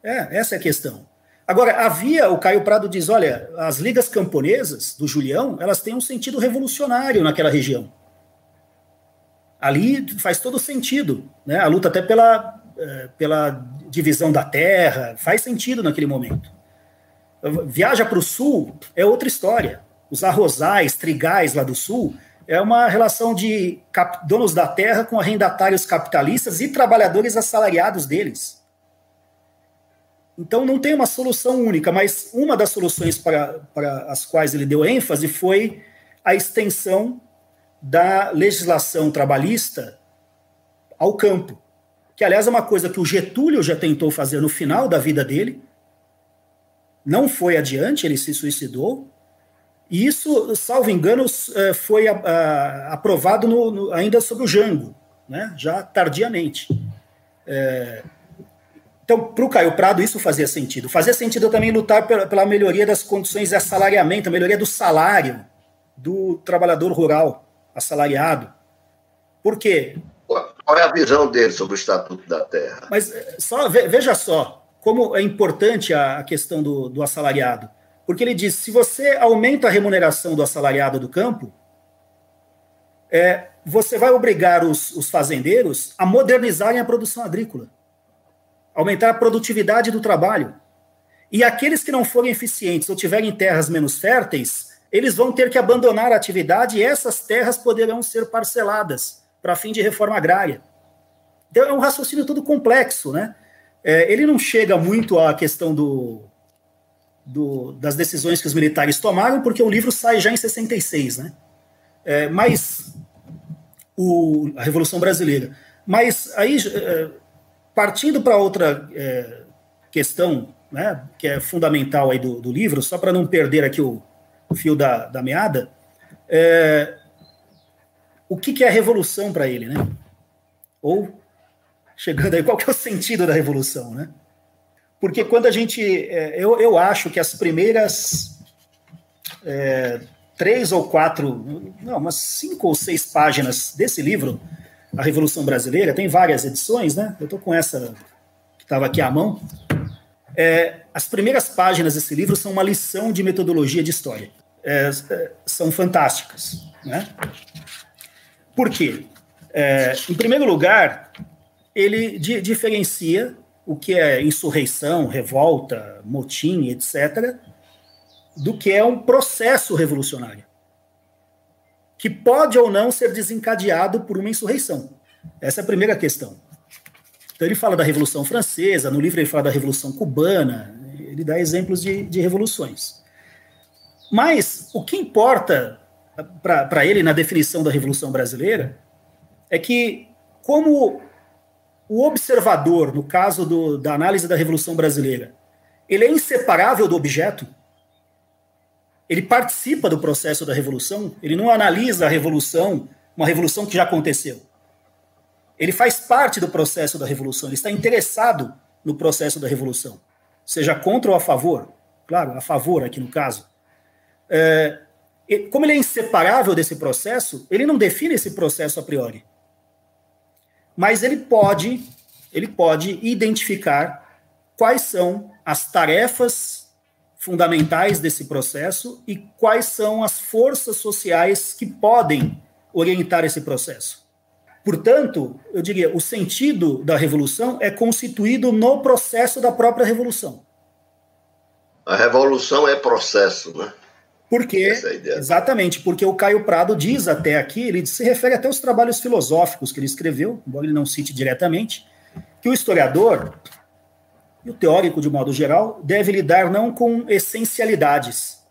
É, essa é a questão. Agora, havia, o Caio Prado diz, olha, as ligas camponesas do Julião, elas têm um sentido revolucionário naquela região. Ali faz todo sentido, né? A luta até pela, eh, pela divisão da terra, faz sentido naquele momento. Viaja para o sul, é outra história. Os arrozais, trigais lá do sul, é uma relação de donos da terra com arrendatários capitalistas e trabalhadores assalariados deles. Então, não tem uma solução única, mas uma das soluções para, para as quais ele deu ênfase foi a extensão da legislação trabalhista ao campo. Que, aliás, é uma coisa que o Getúlio já tentou fazer no final da vida dele, não foi adiante, ele se suicidou. E isso, salvo engano, é, foi aprovado no, no, ainda sob o Jango, né? já tardiamente. É, então, para o Caio Prado, isso fazia sentido. Fazia sentido também lutar pela, pela melhoria das condições de assalariamento, a melhoria do salário do trabalhador rural assalariado. Por quê? Qual é a visão dele sobre o Estatuto da Terra? Mas eh, só veja só como é importante a, questão do, do assalariado. Porque ele diz: se você aumenta a remuneração do assalariado do campo, é, você vai obrigar os, os fazendeiros a modernizarem a produção agrícola aumentar a produtividade do trabalho. E aqueles que não forem eficientes ou tiverem terras menos férteis, eles vão ter que abandonar a atividade e essas terras poderão ser parceladas para fim de reforma agrária. Então é um raciocínio todo complexo, né? É, ele não chega muito à questão do, do, das decisões que os militares tomaram, porque o livro sai já em 66, né? É, mas o, a Revolução Brasileira. Mas aí é, Partindo para outra é, questão, né, que é fundamental aí do, do livro, só para não perder aqui o, o fio da, da meada, é, o que, que é a revolução para ele, né? Ou, chegando aí, qual que é o sentido da revolução, né? Porque quando a gente. É, eu, eu acho que as primeiras é, três ou quatro, não, umas cinco ou seis páginas desse livro a Revolução Brasileira, tem várias edições, né? Eu estou com essa que estava aqui à mão. É, as primeiras páginas desse livro são uma lição de metodologia de história. É, é, são fantásticas, né? Por quê? É, em primeiro lugar, ele di diferencia o que é insurreição, revolta, motim, etc., do que é um processo revolucionário que pode ou não ser desencadeado por uma insurreição. Essa é a primeira questão. Então ele fala da Revolução Francesa, no livro ele fala da Revolução Cubana, ele dá exemplos de, de revoluções. Mas o que importa para ele na definição da Revolução Brasileira é que, como o observador, no caso do, da análise da Revolução Brasileira, ele é inseparável do objeto, ele participa do processo da revolução, ele não analisa a revolução, uma revolução que já aconteceu. Ele faz parte do processo da revolução, ele está interessado no processo da revolução, seja contra ou a favor, claro, a favor aqui no caso. É, como ele é inseparável desse processo, ele não define esse processo a priori. Mas ele pode, ele pode identificar quais são as tarefas fundamentais desse processo e quais são as forças sociais que podem orientar esse processo. Portanto, eu diria, o sentido da revolução é constituído no processo da própria revolução. A revolução é processo, né? Porque, é exatamente, porque o Caio Prado diz até aqui, ele se refere até aos trabalhos filosóficos que ele escreveu, embora ele não cite diretamente, que o historiador e o teórico, de modo geral, deve lidar não com essencialidades,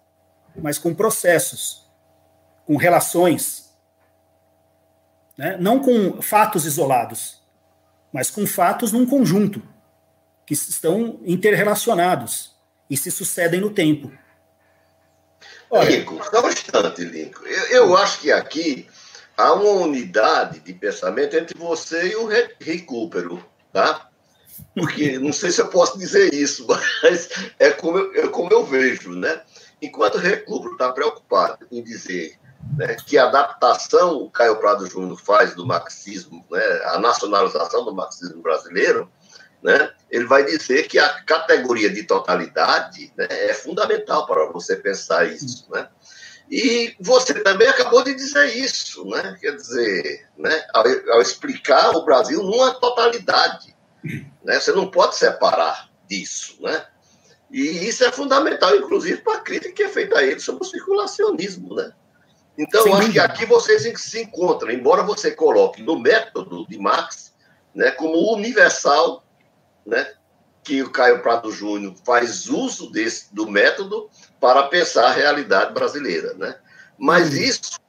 mas com processos, com relações. Né? Não com fatos isolados, mas com fatos num conjunto, que estão interrelacionados e se sucedem no tempo. Lico, só um instante, Lico. Eu, eu acho que aqui há uma unidade de pensamento entre você e o recupero, tá? porque [laughs] não sei se eu posso dizer isso, [laughs] mas é como eu, é como eu vejo, né? Enquanto o Recupro está preocupado em dizer né, que a adaptação o Caio Prado Júnior faz do marxismo, né, a nacionalização do marxismo brasileiro, né, ele vai dizer que a categoria de totalidade né, é fundamental para você pensar isso, né? E você também acabou de dizer isso, né? Quer dizer, né, ao, ao explicar o Brasil numa totalidade, né? Você não pode separar disso, né? E isso é fundamental, inclusive, para a crítica que é feita a ele sobre o circulacionismo, né? Então, Sim, acho que aqui vocês se encontram, embora você coloque no método de Marx, né, como universal, né, que o Caio Prado Júnior faz uso desse, do método para pensar a realidade brasileira, né? Mas uhum. isso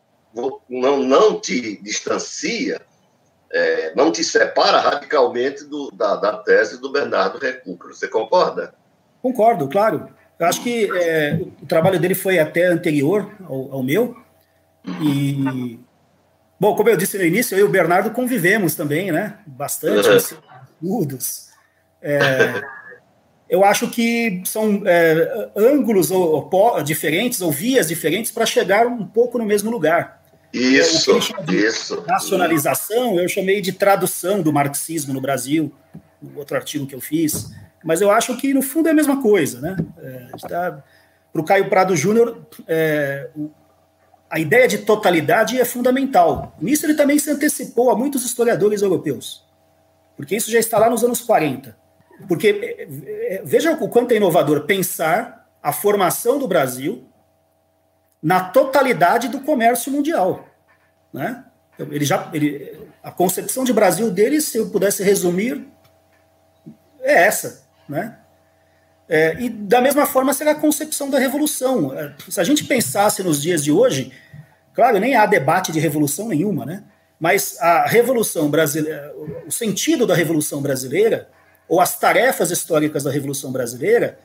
não, não te distancia, é, não te separa radicalmente do, da, da, tese do Bernardo Recupero. Você concorda? Concordo, claro. Eu acho que é, o trabalho dele foi até anterior ao, ao meu, e, bom, como eu disse no início, eu e o Bernardo convivemos também, né? Bastante, estudos. É, eu acho que são é, ângulos ou, ou, diferentes ou vias diferentes para chegar um pouco no mesmo lugar. Isso, é, isso. Nacionalização, eu chamei de tradução do marxismo no Brasil, no outro artigo que eu fiz. Mas eu acho que, no fundo, é a mesma coisa, né? É, tá, para o Caio Prado Júnior, é, a ideia de totalidade é fundamental. Nisso ele também se antecipou a muitos historiadores europeus, porque isso já está lá nos anos 40. Porque é, é, veja o quanto é inovador pensar a formação do Brasil na totalidade do comércio mundial, né? Ele já, ele, a concepção de Brasil dele, se eu pudesse resumir, é essa, né? É, e da mesma forma será a concepção da revolução. Se a gente pensasse nos dias de hoje, claro, nem há debate de revolução nenhuma, né? Mas a revolução brasileira, o sentido da revolução brasileira ou as tarefas históricas da revolução brasileira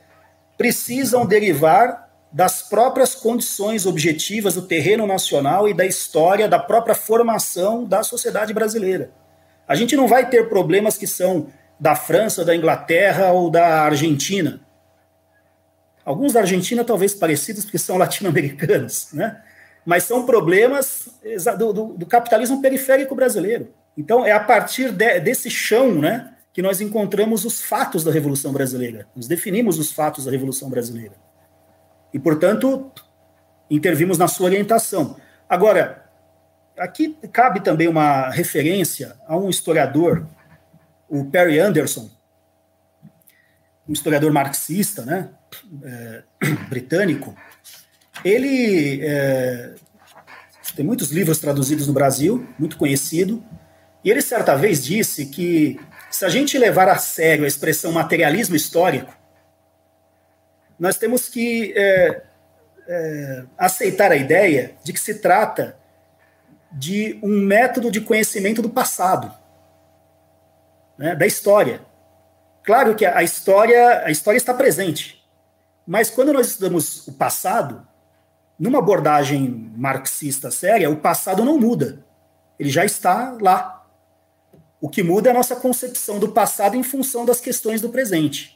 precisam derivar das próprias condições objetivas do terreno nacional e da história da própria formação da sociedade brasileira. A gente não vai ter problemas que são da França, da Inglaterra ou da Argentina Alguns da Argentina talvez parecidos, porque são [laughs] latino-americanos, né? mas são problemas do, do, do, capitalismo periférico brasileiro. Então, é a partir de, desse chão né, que nós encontramos os fatos da Revolução Brasileira. Nós definimos os fatos da Revolução Brasileira. E, portanto, intervimos na sua orientação. Agora, aqui cabe também uma referência a um historiador, o Perry Anderson, um historiador marxista, né? é, [clears throat] britânico, ele é, tem muitos livros traduzidos no Brasil, muito conhecido, e ele certa vez disse que se a gente levar a sério a expressão materialismo histórico, nós temos que é, é, aceitar a ideia de que se trata de um método de conhecimento do passado, né, da história. Claro que a história, a história está presente, mas quando nós estudamos o passado, numa abordagem marxista séria, o passado não muda. Ele já está lá. O que muda é a nossa concepção do passado em função das questões do presente.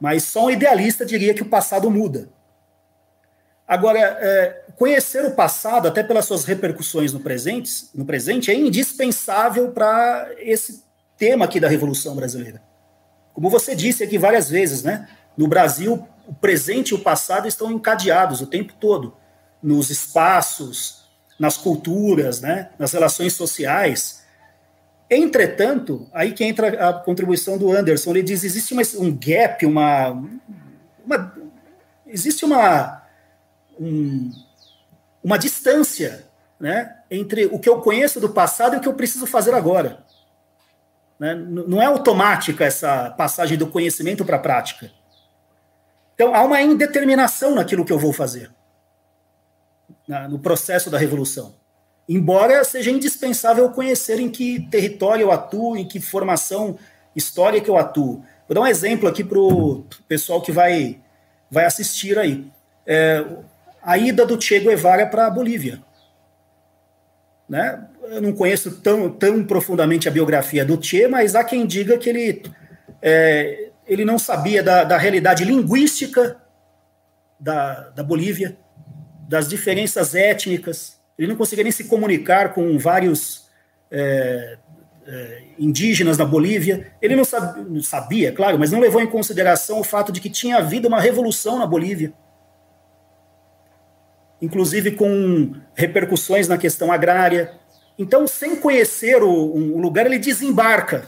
Mas só um idealista diria que o passado muda. Agora, é, conhecer o passado, até pelas suas repercussões no presente, no presente, é indispensável para esse tema aqui da Revolução Brasileira. Como você disse aqui várias vezes, né? No Brasil, o presente e o passado estão encadeados o tempo todo, nos espaços, nas culturas, né, nas relações sociais. Entretanto, aí que entra a contribuição do Anderson, ele diz existe uma, um gap, uma, uma existe uma um, uma distância, né, entre o que eu conheço do passado e o que eu preciso fazer agora. Né? Não é automática essa passagem do conhecimento para a prática. Então, há uma indeterminação naquilo que eu vou fazer, na, no processo da revolução. Embora seja indispensável conhecer em que território eu atuo, em que formação histórica eu atuo. Vou dar um exemplo aqui para o pessoal que vai, vai assistir aí. É, a ida do Che Guevara para a Bolívia. Né? Eu não conheço tão, tão profundamente a biografia do Che, mas há quem diga que ele é, ele não sabia da, da realidade linguística da, da Bolívia, das diferenças étnicas, ele não conseguia nem se comunicar com vários é, é, indígenas na Bolívia. Ele não sabia, sabia, claro, mas não levou em consideração o fato de que tinha havido uma revolução na Bolívia inclusive com repercussões na questão agrária. Então, sem conhecer o, um lugar, ele desembarca.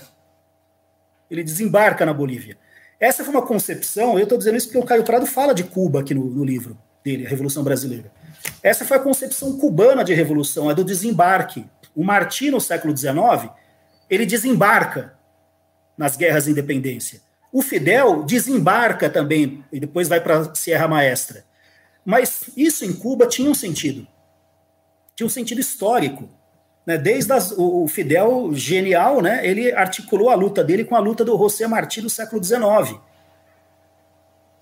Ele desembarca na Bolívia. Essa foi uma concepção, eu estou dizendo isso porque o Caio Prado fala de Cuba aqui no, no livro dele, a Revolução Brasileira. Essa foi a concepção cubana de revolução, é do desembarque. O Martí, no século XIX, ele desembarca nas guerras de independência. O Fidel desembarca também e depois vai para Sierra Maestra. Mas isso em Cuba tinha um sentido. Tinha um sentido histórico. Né? Desde as, o, Fidel, genial, né? ele articulou a luta dele com a luta do José Martí do século XIX.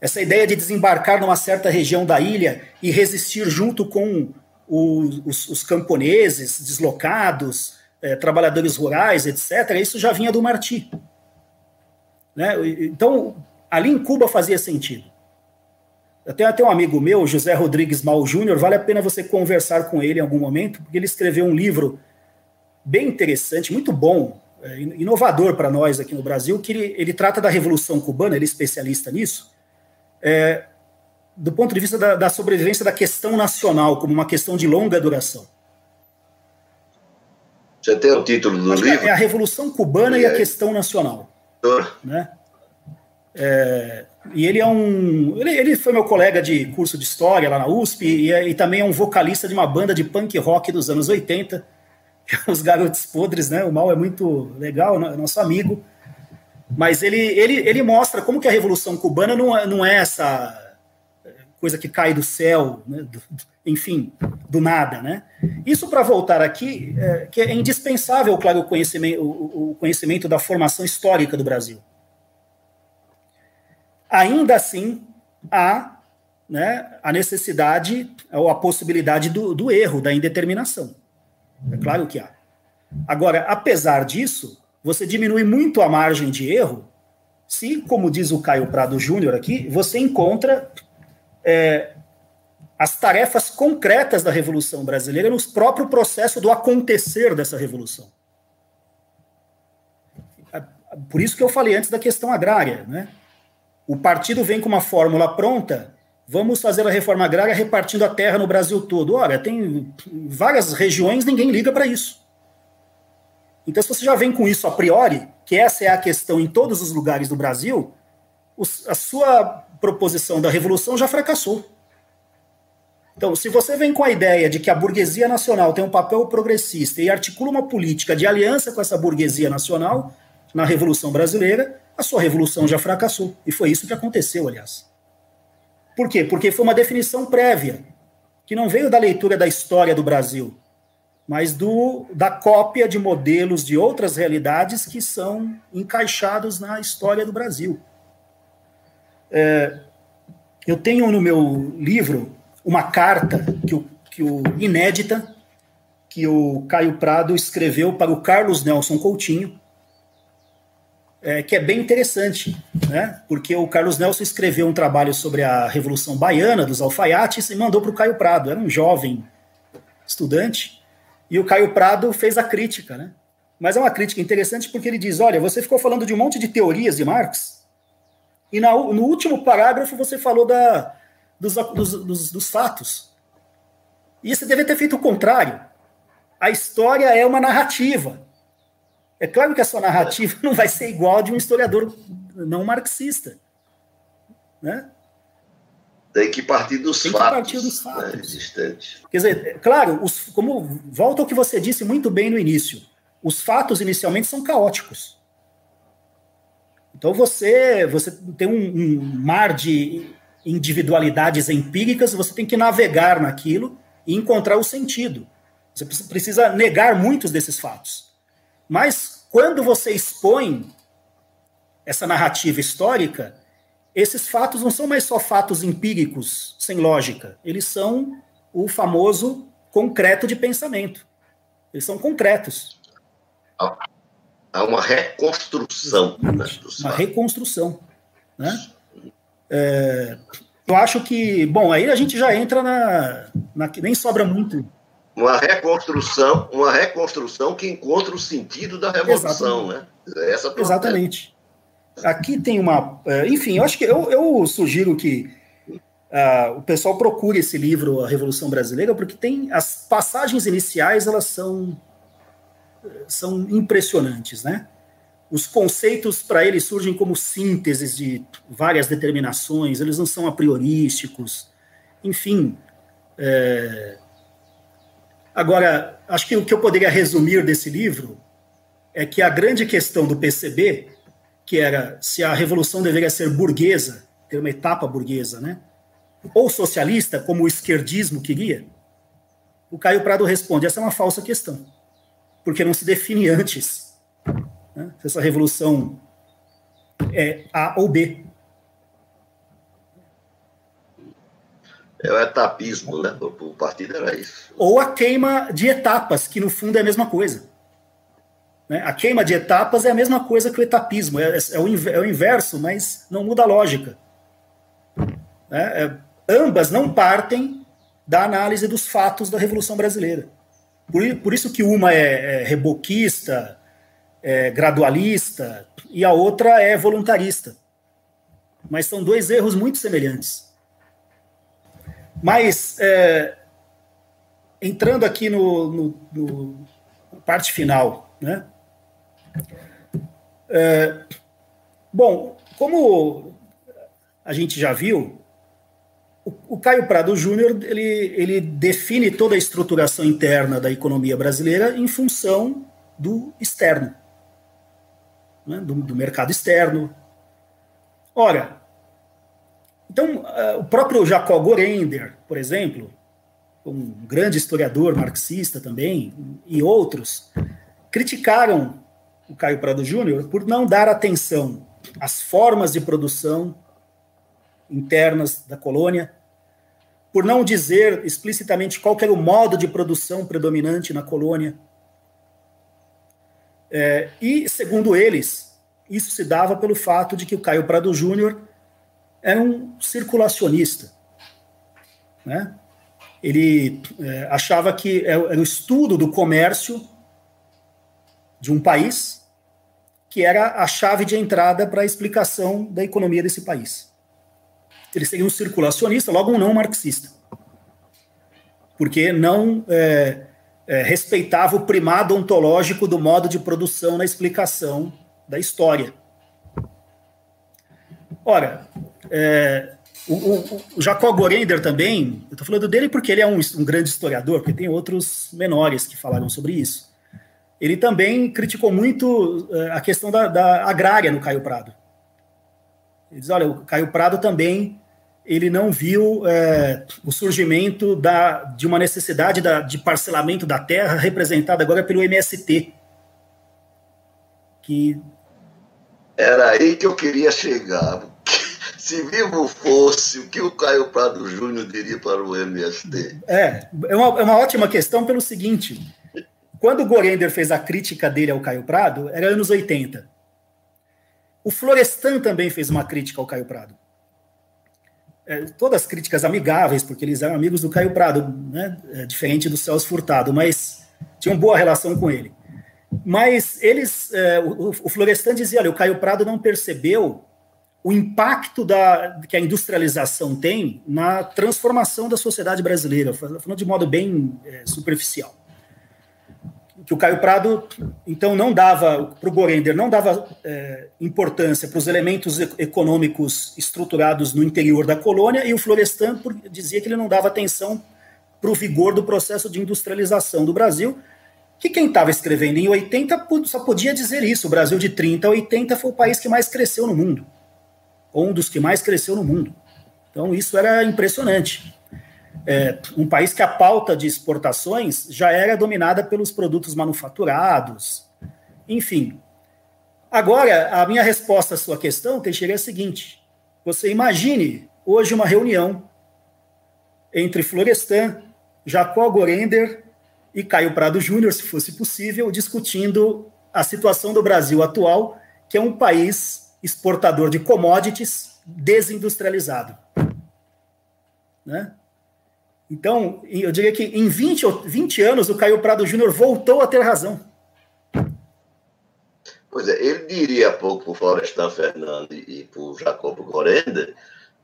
Essa ideia de desembarcar numa certa região da ilha e resistir junto com os, os, os camponeses deslocados, é, trabalhadores rurais, etc., isso já vinha do Martí. Né? Então, ali em Cuba fazia sentido. Eu tenho até um amigo meu, José Rodrigues Mal Júnior, vale a pena você conversar com ele em algum momento, porque ele escreveu um livro bem interessante, muito bom, é, inovador para nós aqui no Brasil, que ele, ele, trata da Revolução Cubana, ele é especialista nisso, é, do ponto de vista da, da, sobrevivência da questão nacional, como uma questão de longa duração. Você tem o título do Acho livro? É a Revolução Cubana e, e a Questão Nacional. Né? É, e ele é um. Ele, ele, foi meu colega de curso de história lá na USP e, e, também é um vocalista de uma banda de punk rock dos anos 80, é Os Garotos Podres, né? O Mal é muito legal, é nosso amigo. Mas ele, ele, ele mostra como que a Revolução Cubana não, é, não é essa coisa que cai do céu, né? enfim, do nada, né? Isso para voltar aqui, é, que é indispensável, claro, o conhecimento, o, o conhecimento da formação histórica do Brasil ainda assim há né, a necessidade ou a possibilidade do, do erro, da indeterminação. É claro que há. Agora, apesar disso, você diminui muito a margem de erro se, como diz o Caio Prado Júnior aqui, você encontra é, as tarefas concretas da Revolução Brasileira no próprio processo do acontecer dessa revolução. Por isso que eu falei antes da questão agrária, né? O partido vem com uma fórmula pronta, vamos fazer a reforma agrária repartindo a terra no Brasil todo. Olha, tem várias regiões, ninguém liga para isso. Então, se você já vem com isso a priori, que essa é a questão em todos os lugares do Brasil, a sua proposição da revolução já fracassou. Então, se você vem com a ideia de que a burguesia nacional tem um papel progressista e articula uma política de aliança com essa burguesia nacional na Revolução Brasileira, a sua revolução já fracassou. E foi isso que aconteceu, aliás. Por quê? Porque foi uma definição prévia, que não veio da leitura da história do Brasil, mas do, da cópia de modelos de outras realidades que são encaixados na história do Brasil. É, eu tenho no meu livro uma carta que o, que o inédita que o Caio Prado escreveu para o Carlos Nelson Coutinho, é, que é bem interessante, né? Porque o Carlos Nelson escreveu um trabalho sobre a Revolução Baiana dos alfaiates e mandou para o Caio Prado. Era um jovem estudante e o Caio Prado fez a crítica, né? Mas é uma crítica interessante porque ele diz: olha, você ficou falando de um monte de teorias de Marx e na, no último parágrafo você falou da, dos, dos, dos, dos fatos. E você deve ter feito o contrário. A história é uma narrativa. É claro que a sua narrativa [laughs] não vai ser igual a de um historiador não marxista. Né? Tem que partir dos Tem fatos. Tem que partir dos né, fatos. Né, existentes. Quer dizer, é claro, os, como volta ao que você disse muito bem no início, os fatos inicialmente são caóticos. Então você, você tem um, um mar de individualidades empíricas, você tem que navegar naquilo e encontrar o sentido. Você precisa negar muitos desses fatos. Mas quando você expõe essa narrativa histórica, esses fatos não são mais só fatos empíricos, sem lógica. Eles são o famoso concreto de pensamento. Eles são concretos. Há uma reconstrução. Né, uma reconstrução. Né? É, eu acho que, bom, aí a gente já entra na, na. Nem sobra muito uma reconstrução, uma reconstrução que encontra o sentido da revolução, Exatamente. né? Essa Exatamente. Aqui tem uma, é, enfim, eu acho que eu, eu sugiro que uh, o pessoal procure esse livro, A Revolução Brasileira, porque tem as passagens iniciais, elas são são impressionantes, né? Os conceitos para ele surgem como sínteses de várias determinações, eles não são a priorísticos, enfim. É... Agora, acho que o que eu poderia resumir desse livro é que a grande questão do PCB, que era se a revolução deveria ser burguesa, ter uma etapa burguesa, né? Ou socialista, como o esquerdismo queria, o Caio Prado responde: essa é uma falsa questão, porque não se define antes né? se essa revolução é A ou B. É o etapismo, né? O partido era isso. Ou a queima de etapas, que no fundo é a mesma coisa. Né? A queima de etapas é a mesma coisa que o etapismo, é, é, o, é o, inverso, mas não muda a lógica. Né? É, ambas não partem da análise dos fatos da Revolução Brasileira. Por, isso que uma é, é reboquista, é gradualista, e a outra é voluntarista. Mas são dois erros muito semelhantes. Mas, é, entrando aqui no, no, no parte final, né? É, bom, como a gente já viu, o, o Caio Prado Júnior ele, ele define toda a estruturação interna da economia brasileira em função do externo, né, do, do mercado externo. Ora, então, uh, o próprio Jacob Gorender, por exemplo, um grande historiador marxista também, e outros, criticaram o Caio Prado Júnior por não dar atenção às formas de produção internas da colônia, por não dizer explicitamente qual era o modo de produção predominante na colônia. É, e, segundo eles, isso se dava pelo fato de que o Caio Prado Júnior era um circulacionista. Né? Ele é, achava que é, era o estudo do comércio de um país que era a chave de entrada para a explicação da economia desse país. Ele seria um circulacionista, logo um não marxista, porque não é, é, respeitava o primado ontológico do modo de produção na explicação da história. Ora, é, o, o, o Jacob Gorender também, eu estou falando dele porque ele é um, um grande historiador, porque tem outros menores que falaram sobre isso ele também criticou muito uh, a questão da, da, agrária no Caio Prado. Ele diz, olha, o Caio Prado também ele não viu uh, o surgimento da, de uma necessidade da, de parcelamento da terra representada agora pelo MST. Que... Era aí que eu queria chegar. [laughs] Se vivo fosse, o que o Caio Prado Júnior diria para o MST? É, é uma, é uma ótima questão pelo seguinte quando o Gorender fez a crítica dele ao Caio Prado, era anos 80. O Florestan também fez uma crítica ao Caio Prado. É, todas críticas amigáveis, porque eles eram amigos do Caio Prado, né? é, diferente do Celso Furtado, mas tinham boa relação com ele. Mas eles, é, o, o Florestan dizia: olha, o Caio Prado não percebeu o impacto da, que a industrialização tem na transformação da sociedade brasileira, falando de modo bem é, superficial que o Caio Prado, então, não dava, para o Gorender, não dava é, importância para os elementos econômicos estruturados no interior da colônia, e o Florestan dizia que ele não dava atenção para o vigor do processo de industrialização do Brasil, que quem estava escrevendo em 80 só podia dizer isso. O Brasil de 30 a 80 foi o país que mais cresceu no mundo, ou um dos que mais cresceu no mundo. Então, isso era impressionante é, um país que a pauta de exportações já era dominada pelos produtos manufaturados, enfim. Agora, a minha resposta à sua questão, Teixeira, é a seguinte: você imagine hoje uma reunião entre Florestan, Jacó Gorender e Caio Prado Júnior, se fosse possível, discutindo a situação do Brasil atual, que é um país exportador de commodities desindustrializado. Né? Então, eu diria que em 20, 20 anos o Caio Prado Júnior voltou a ter razão. Pois é, ele diria há pouco para o Florestan Fernandes e para o Jacobo Gorenda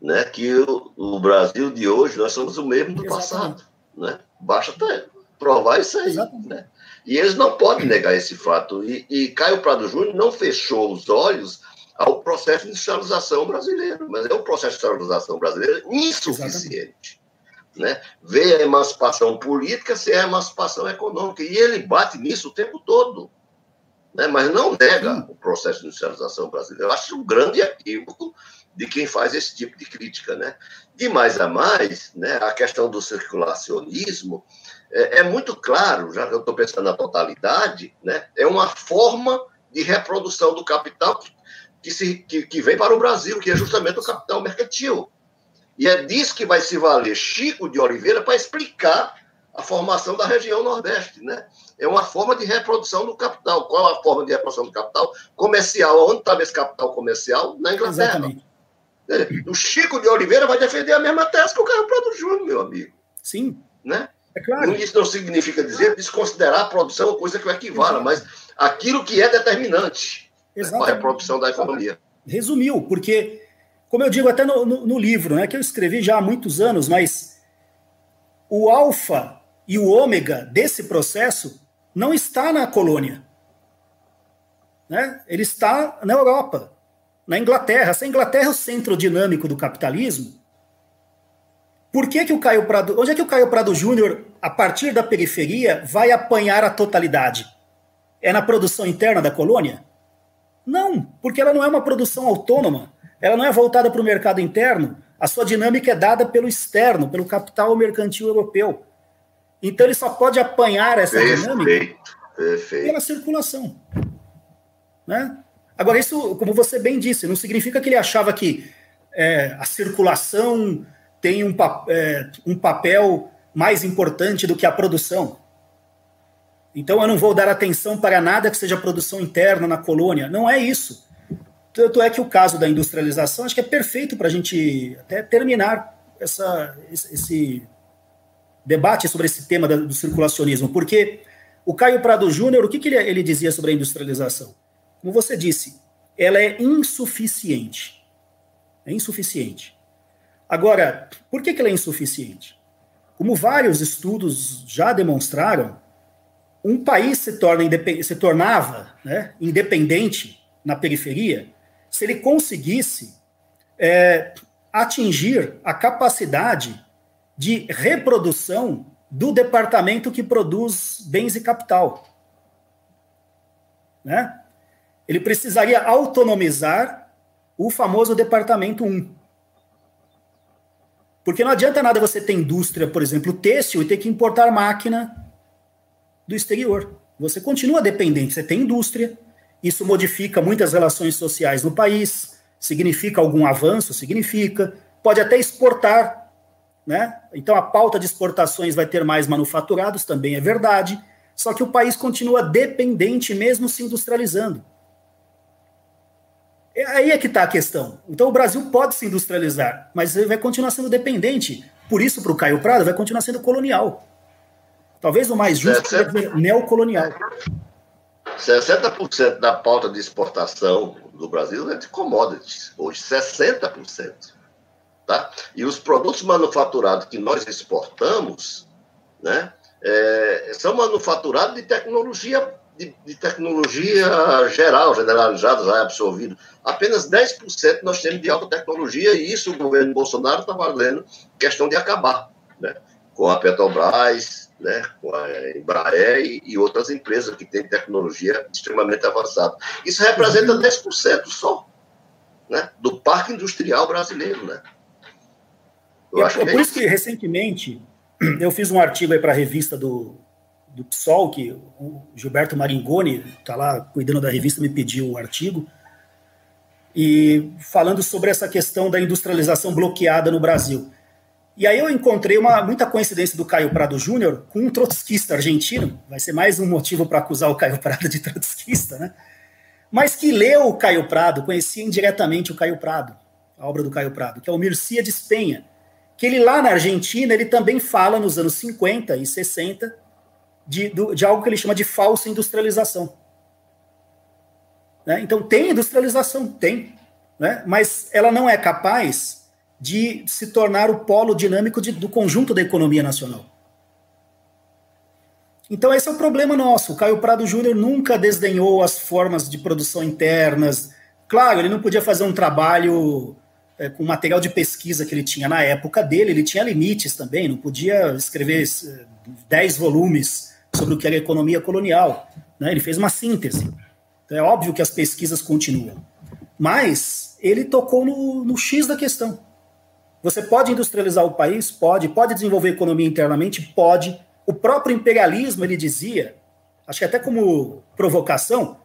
né, que o, o, Brasil de hoje nós somos o mesmo do Exatamente. passado. Né? Basta provar isso aí. Né? E eles não podem negar esse fato. E, e Caio Prado Júnior não fechou os olhos ao processo de industrialização brasileiro, mas é um processo de industrialização brasileiro insuficiente. Né? Vê a emancipação política sem a emancipação econômica. E ele bate nisso o tempo todo. Né? Mas não nega o processo de industrialização brasileiro. Eu acho um grande equívoco de quem faz esse tipo de crítica. Né? De mais a mais, né, a questão do circulacionismo é, é muito claro, já que eu estou pensando na totalidade, né, é uma forma de reprodução do capital que, que, se, que, que vem para o Brasil, que é justamente o capital mercantil. E é disso que vai se valer Chico de Oliveira para explicar a formação da região Nordeste. Né? É uma forma de reprodução do capital. Qual é a forma de reprodução do capital? Comercial. Onde estava esse capital comercial? Na Inglaterra. Exatamente. O Chico de Oliveira vai defender a mesma tese que o Carlos Prado Júnior, meu amigo. Sim. Né? É claro. Isso não significa dizer desconsiderar a produção ou coisa que o equivala, mas aquilo que é determinante né, para a reprodução da economia. Resumiu, porque, como eu digo até no, no, no livro, né, que eu escrevi já há muitos anos, mas o alfa e o ômega desse processo não está na colônia. Né? Ele está na Europa na Inglaterra. Se a Inglaterra é o centro dinâmico do capitalismo, por que, que o Caio Prado. Onde é que o Caio Prado Júnior, a partir da periferia, vai apanhar a totalidade? É na produção interna da colônia? Não, porque ela não é uma produção autônoma, ela não é voltada para o mercado interno, a sua dinâmica é dada pelo externo, pelo capital mercantil europeu. Então ele só pode apanhar essa perfeito, dinâmica perfeito. pela circulação. Né? Agora, isso, como você bem disse, não significa que ele achava que é, a circulação tem um, é, um papel mais importante do que a produção. Então eu não vou dar atenção para nada que seja produção interna na colônia. Não é isso. Tanto é que o caso da industrialização acho que é perfeito para a gente até terminar essa, esse debate sobre esse tema do circulacionismo, porque o Caio Prado Júnior, o que, que ele, ele dizia sobre a industrialização? Como você disse, ela é insuficiente. É insuficiente. Agora, por que, que ela é insuficiente? Como vários estudos já demonstraram, um país se, torna se tornava né, independente na periferia se ele conseguisse é, atingir a capacidade de reprodução do departamento que produz bens e capital. Né? ele precisaria autonomizar o famoso departamento 1. Porque não adianta nada você ter indústria, por exemplo, têxtil, e ter que importar máquina do exterior. Você continua dependente, você tem indústria, isso modifica muitas relações sociais no país, significa algum avanço, significa, pode até exportar, né? Então a pauta de exportações vai ter mais manufaturados, também é verdade, só que o país continua dependente mesmo se industrializando. É aí é que está a questão. Então o Brasil pode se industrializar, mas ele vai continuar sendo dependente. Por isso, para o Caio Prado, vai continuar sendo colonial. Talvez o mais justo seja dizer neocolonial. 60% da pauta de exportação do Brasil é de commodities, hoje 60%. Tá? E os produtos manufaturados que nós exportamos né, é, são manufaturados de tecnologia de, de, tecnologia geral, generalizada, já é absorvido. Apenas 10% nós temos de alta tecnologia e isso o governo Bolsonaro está fazendo questão de acabar, né? com a Petrobras, né? com a Embraer e, outras empresas que têm tecnologia extremamente avançada. Isso representa 10% só né? do parque industrial brasileiro. Né? Eu é, acho é por isso que recentemente eu fiz um artigo para a revista do, do PSOL, que o Gilberto Maringoni está lá cuidando da revista, me pediu o um artigo, e falando sobre essa questão da industrialização bloqueada no Brasil. E aí eu encontrei uma muita coincidência do Caio Prado Júnior com um trotskista argentino, vai ser mais um motivo para acusar o Caio Prado de trotskista, né? Mas que leu o Caio Prado, conhecia indiretamente o Caio Prado, a obra do Caio Prado, que é o Mircia de Espenha, que ele lá na Argentina, ele também fala nos anos 50 e 60 de, de algo que ele chama de falsa industrialização. Né? Então tem industrialização, tem, né? mas ela não é capaz de se tornar o polo dinâmico de, do conjunto da economia nacional. Então esse é o problema nosso. O Caio Prado Júnior nunca desdenhou as formas de produção internas. Claro, ele não podia fazer um trabalho é, com o material de pesquisa que ele tinha na época dele, ele tinha limites também, não podia escrever 10 volumes sobre o que era economia colonial. Né? Ele fez uma síntese. Então, é óbvio que as pesquisas continuam. Mas ele tocou no, no X da questão. Você pode industrializar o país? Pode. Pode desenvolver economia internamente? Pode. O próprio imperialismo, ele dizia, acho que até como provocação,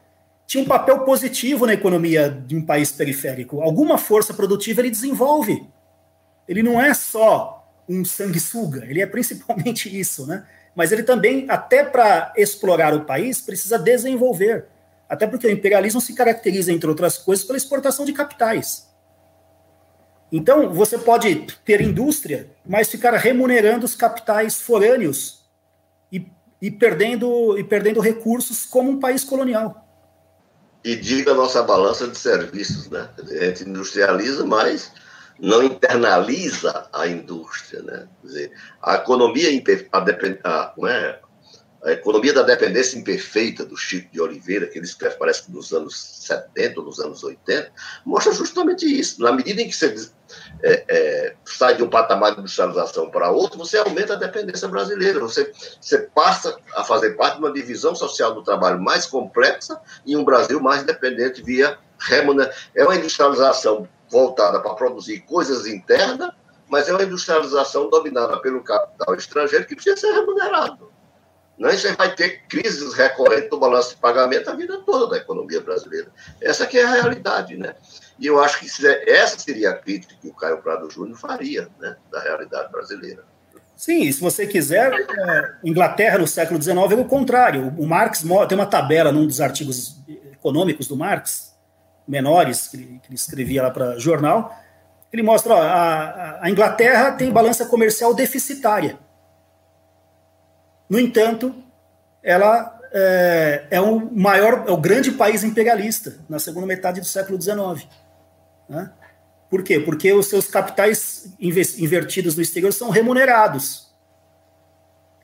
tinha um papel positivo na economia de um país periférico. Alguma força produtiva ele desenvolve. Ele não é só um sanguessuga, ele é principalmente [laughs] isso, né? Mas ele também, até para explorar o país, precisa desenvolver. Até porque o imperialismo se caracteriza, entre outras coisas, pela exportação de capitais. Então, você pode ter indústria, mas ficar remunerando os capitais forâneos e, e, perdendo, e perdendo recursos como um país colonial. E diga a nossa balança de serviços, né? A gente industrializa, mas não internaliza a indústria, né? Quer dizer, a economia, a, a, é? A economia da dependência imperfeita do Chico de Oliveira, que ele escreve, parece que nos anos 70 ou nos anos 80, mostra justamente isso. Na medida em que você é, é, sai de um patamar de industrialização para outro, você aumenta a dependência brasileira. Você, você passa a fazer parte de uma divisão social do trabalho mais complexa e um Brasil mais dependente via remuneração. É uma industrialização voltada para produzir coisas internas, mas é uma industrialização dominada pelo capital estrangeiro que precisa ser remunerado. Não, você vai ter crises recorrentes do balanço de pagamento a vida toda da economia brasileira. Essa que é a realidade, né? E eu acho que essa seria a crítica que o Caio Prado Júnior faria, né, da realidade brasileira. Sim, se você quiser, é, Inglaterra no século XIX é o contrário. O Marx tem uma tabela num dos artigos econômicos do Marx, menores, que ele escrevia lá para jornal. Ele mostra ó, a, a Inglaterra tem balança comercial deficitária. No entanto, ela é, é, o maior, é o grande país imperialista na segunda metade do século XIX. Né? Por quê? Porque os seus capitais invertidos no exterior são remunerados,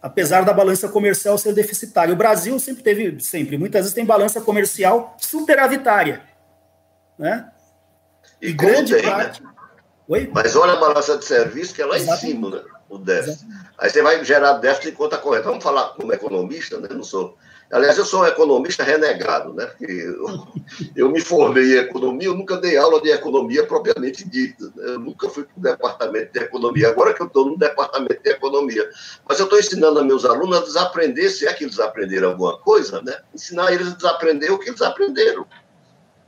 apesar da balança comercial ser deficitária. O Brasil sempre teve, sempre, muitas vezes tem balança comercial superavitária, né? E, e grande tem, né? parte. Né? Mas olha a balança de serviço que é lá Exatamente. em cima, né? o déficit. Exatamente. Aí você vai gerar déficit em conta corrente. Vamos falar como economista, né? Não sou. Aliás, eu sou um economista renegado, né? Porque eu, eu me formei em economia, eu nunca dei aula de economia propriamente dita. Né? Eu nunca fui para o departamento de economia. Agora que eu estou no departamento de economia. Mas eu estou ensinando a meus alunos a desaprender, se é que eles aprenderam alguma coisa, né? Ensinar eles a desaprender o que eles aprenderam.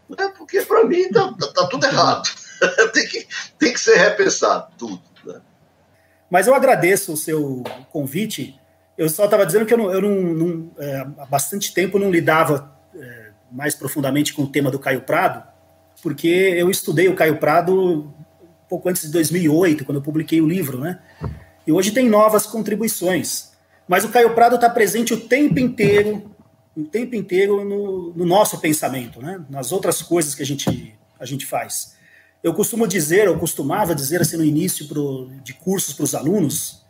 Né? Porque, para mim, está tá, tá tudo errado. [laughs] tem, que, tem que ser repensado tudo. Mas eu agradeço o seu convite. Eu só estava dizendo que eu, não, eu não, não é, há bastante tempo não lidava é, mais profundamente com o tema do Caio Prado, porque eu estudei o Caio Prado um pouco antes de 2008, quando eu publiquei o livro, né? E hoje tem novas contribuições. Mas o Caio Prado está presente o tempo inteiro, o tempo inteiro no, no, nosso pensamento, né? Nas outras coisas que a gente, a gente faz. Eu costumo dizer, eu costumava dizer assim no início pro, de cursos para os alunos,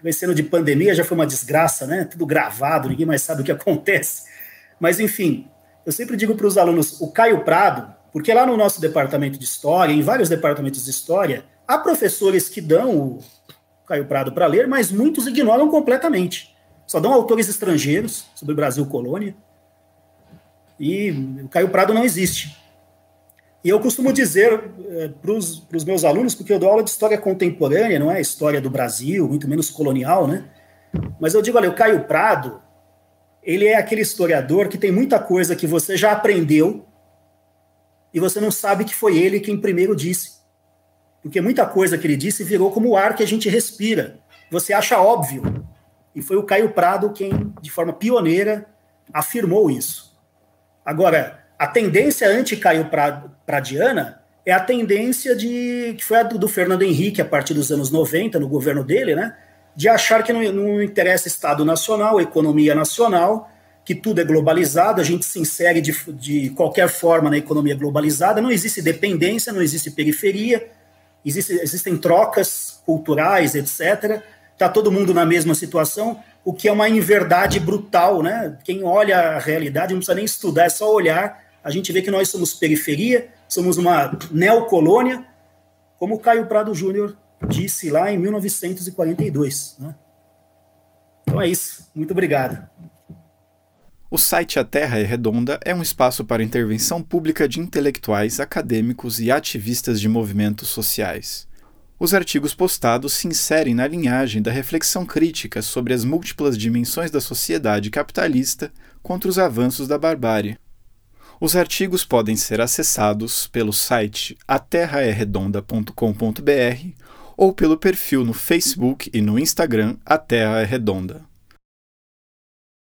que de pandemia já foi uma desgraça, né? Tudo gravado, ninguém mais sabe o que [laughs] acontece. Mas, enfim, eu sempre digo para os alunos, o Caio Prado, porque lá no nosso departamento de História, em vários departamentos de História, há professores que dão o Caio Prado para ler, mas muitos ignoram completamente. Só dão autores estrangeiros sobre o Brasil colônia. E o Caio Prado não existe. E eu costumo dizer é, para os meus alunos, porque eu dou aula de história contemporânea, não é história do Brasil, muito menos colonial, né? Mas eu digo, olha, o Caio Prado, ele é aquele historiador que tem muita coisa que você já aprendeu e você não sabe que foi ele quem primeiro disse. Porque muita coisa que ele disse virou como o ar que a gente respira. Você acha óbvio. E foi o Caio Prado quem, de forma pioneira, afirmou isso. Agora, a tendência anti-Caio Pradiana é a tendência de que foi a do, do, Fernando Henrique a partir dos anos 90, no governo dele, né? De achar que não, não interessa Estado nacional, economia nacional, que tudo é globalizado, a gente se insere de, de qualquer forma na economia globalizada, não existe dependência, não existe periferia, existe, existem trocas culturais, etc. Está todo mundo na mesma situação, o que é uma inverdade brutal, né? Quem olha a realidade não precisa nem estudar, é só olhar, a gente vê que nós somos periferia, somos uma neocolônia, como o Caio Prado Júnior disse lá em 1942. Né? Então é isso. Muito obrigado. O site A Terra é Redonda é um espaço para intervenção pública de intelectuais, acadêmicos e ativistas de movimentos sociais. Os artigos postados se inserem na linhagem da reflexão crítica sobre as múltiplas dimensões da sociedade capitalista contra os avanços da barbárie. Os artigos podem ser acessados pelo site aterraerredonda.com.br ou pelo perfil no Facebook e no Instagram A Terra é Redonda.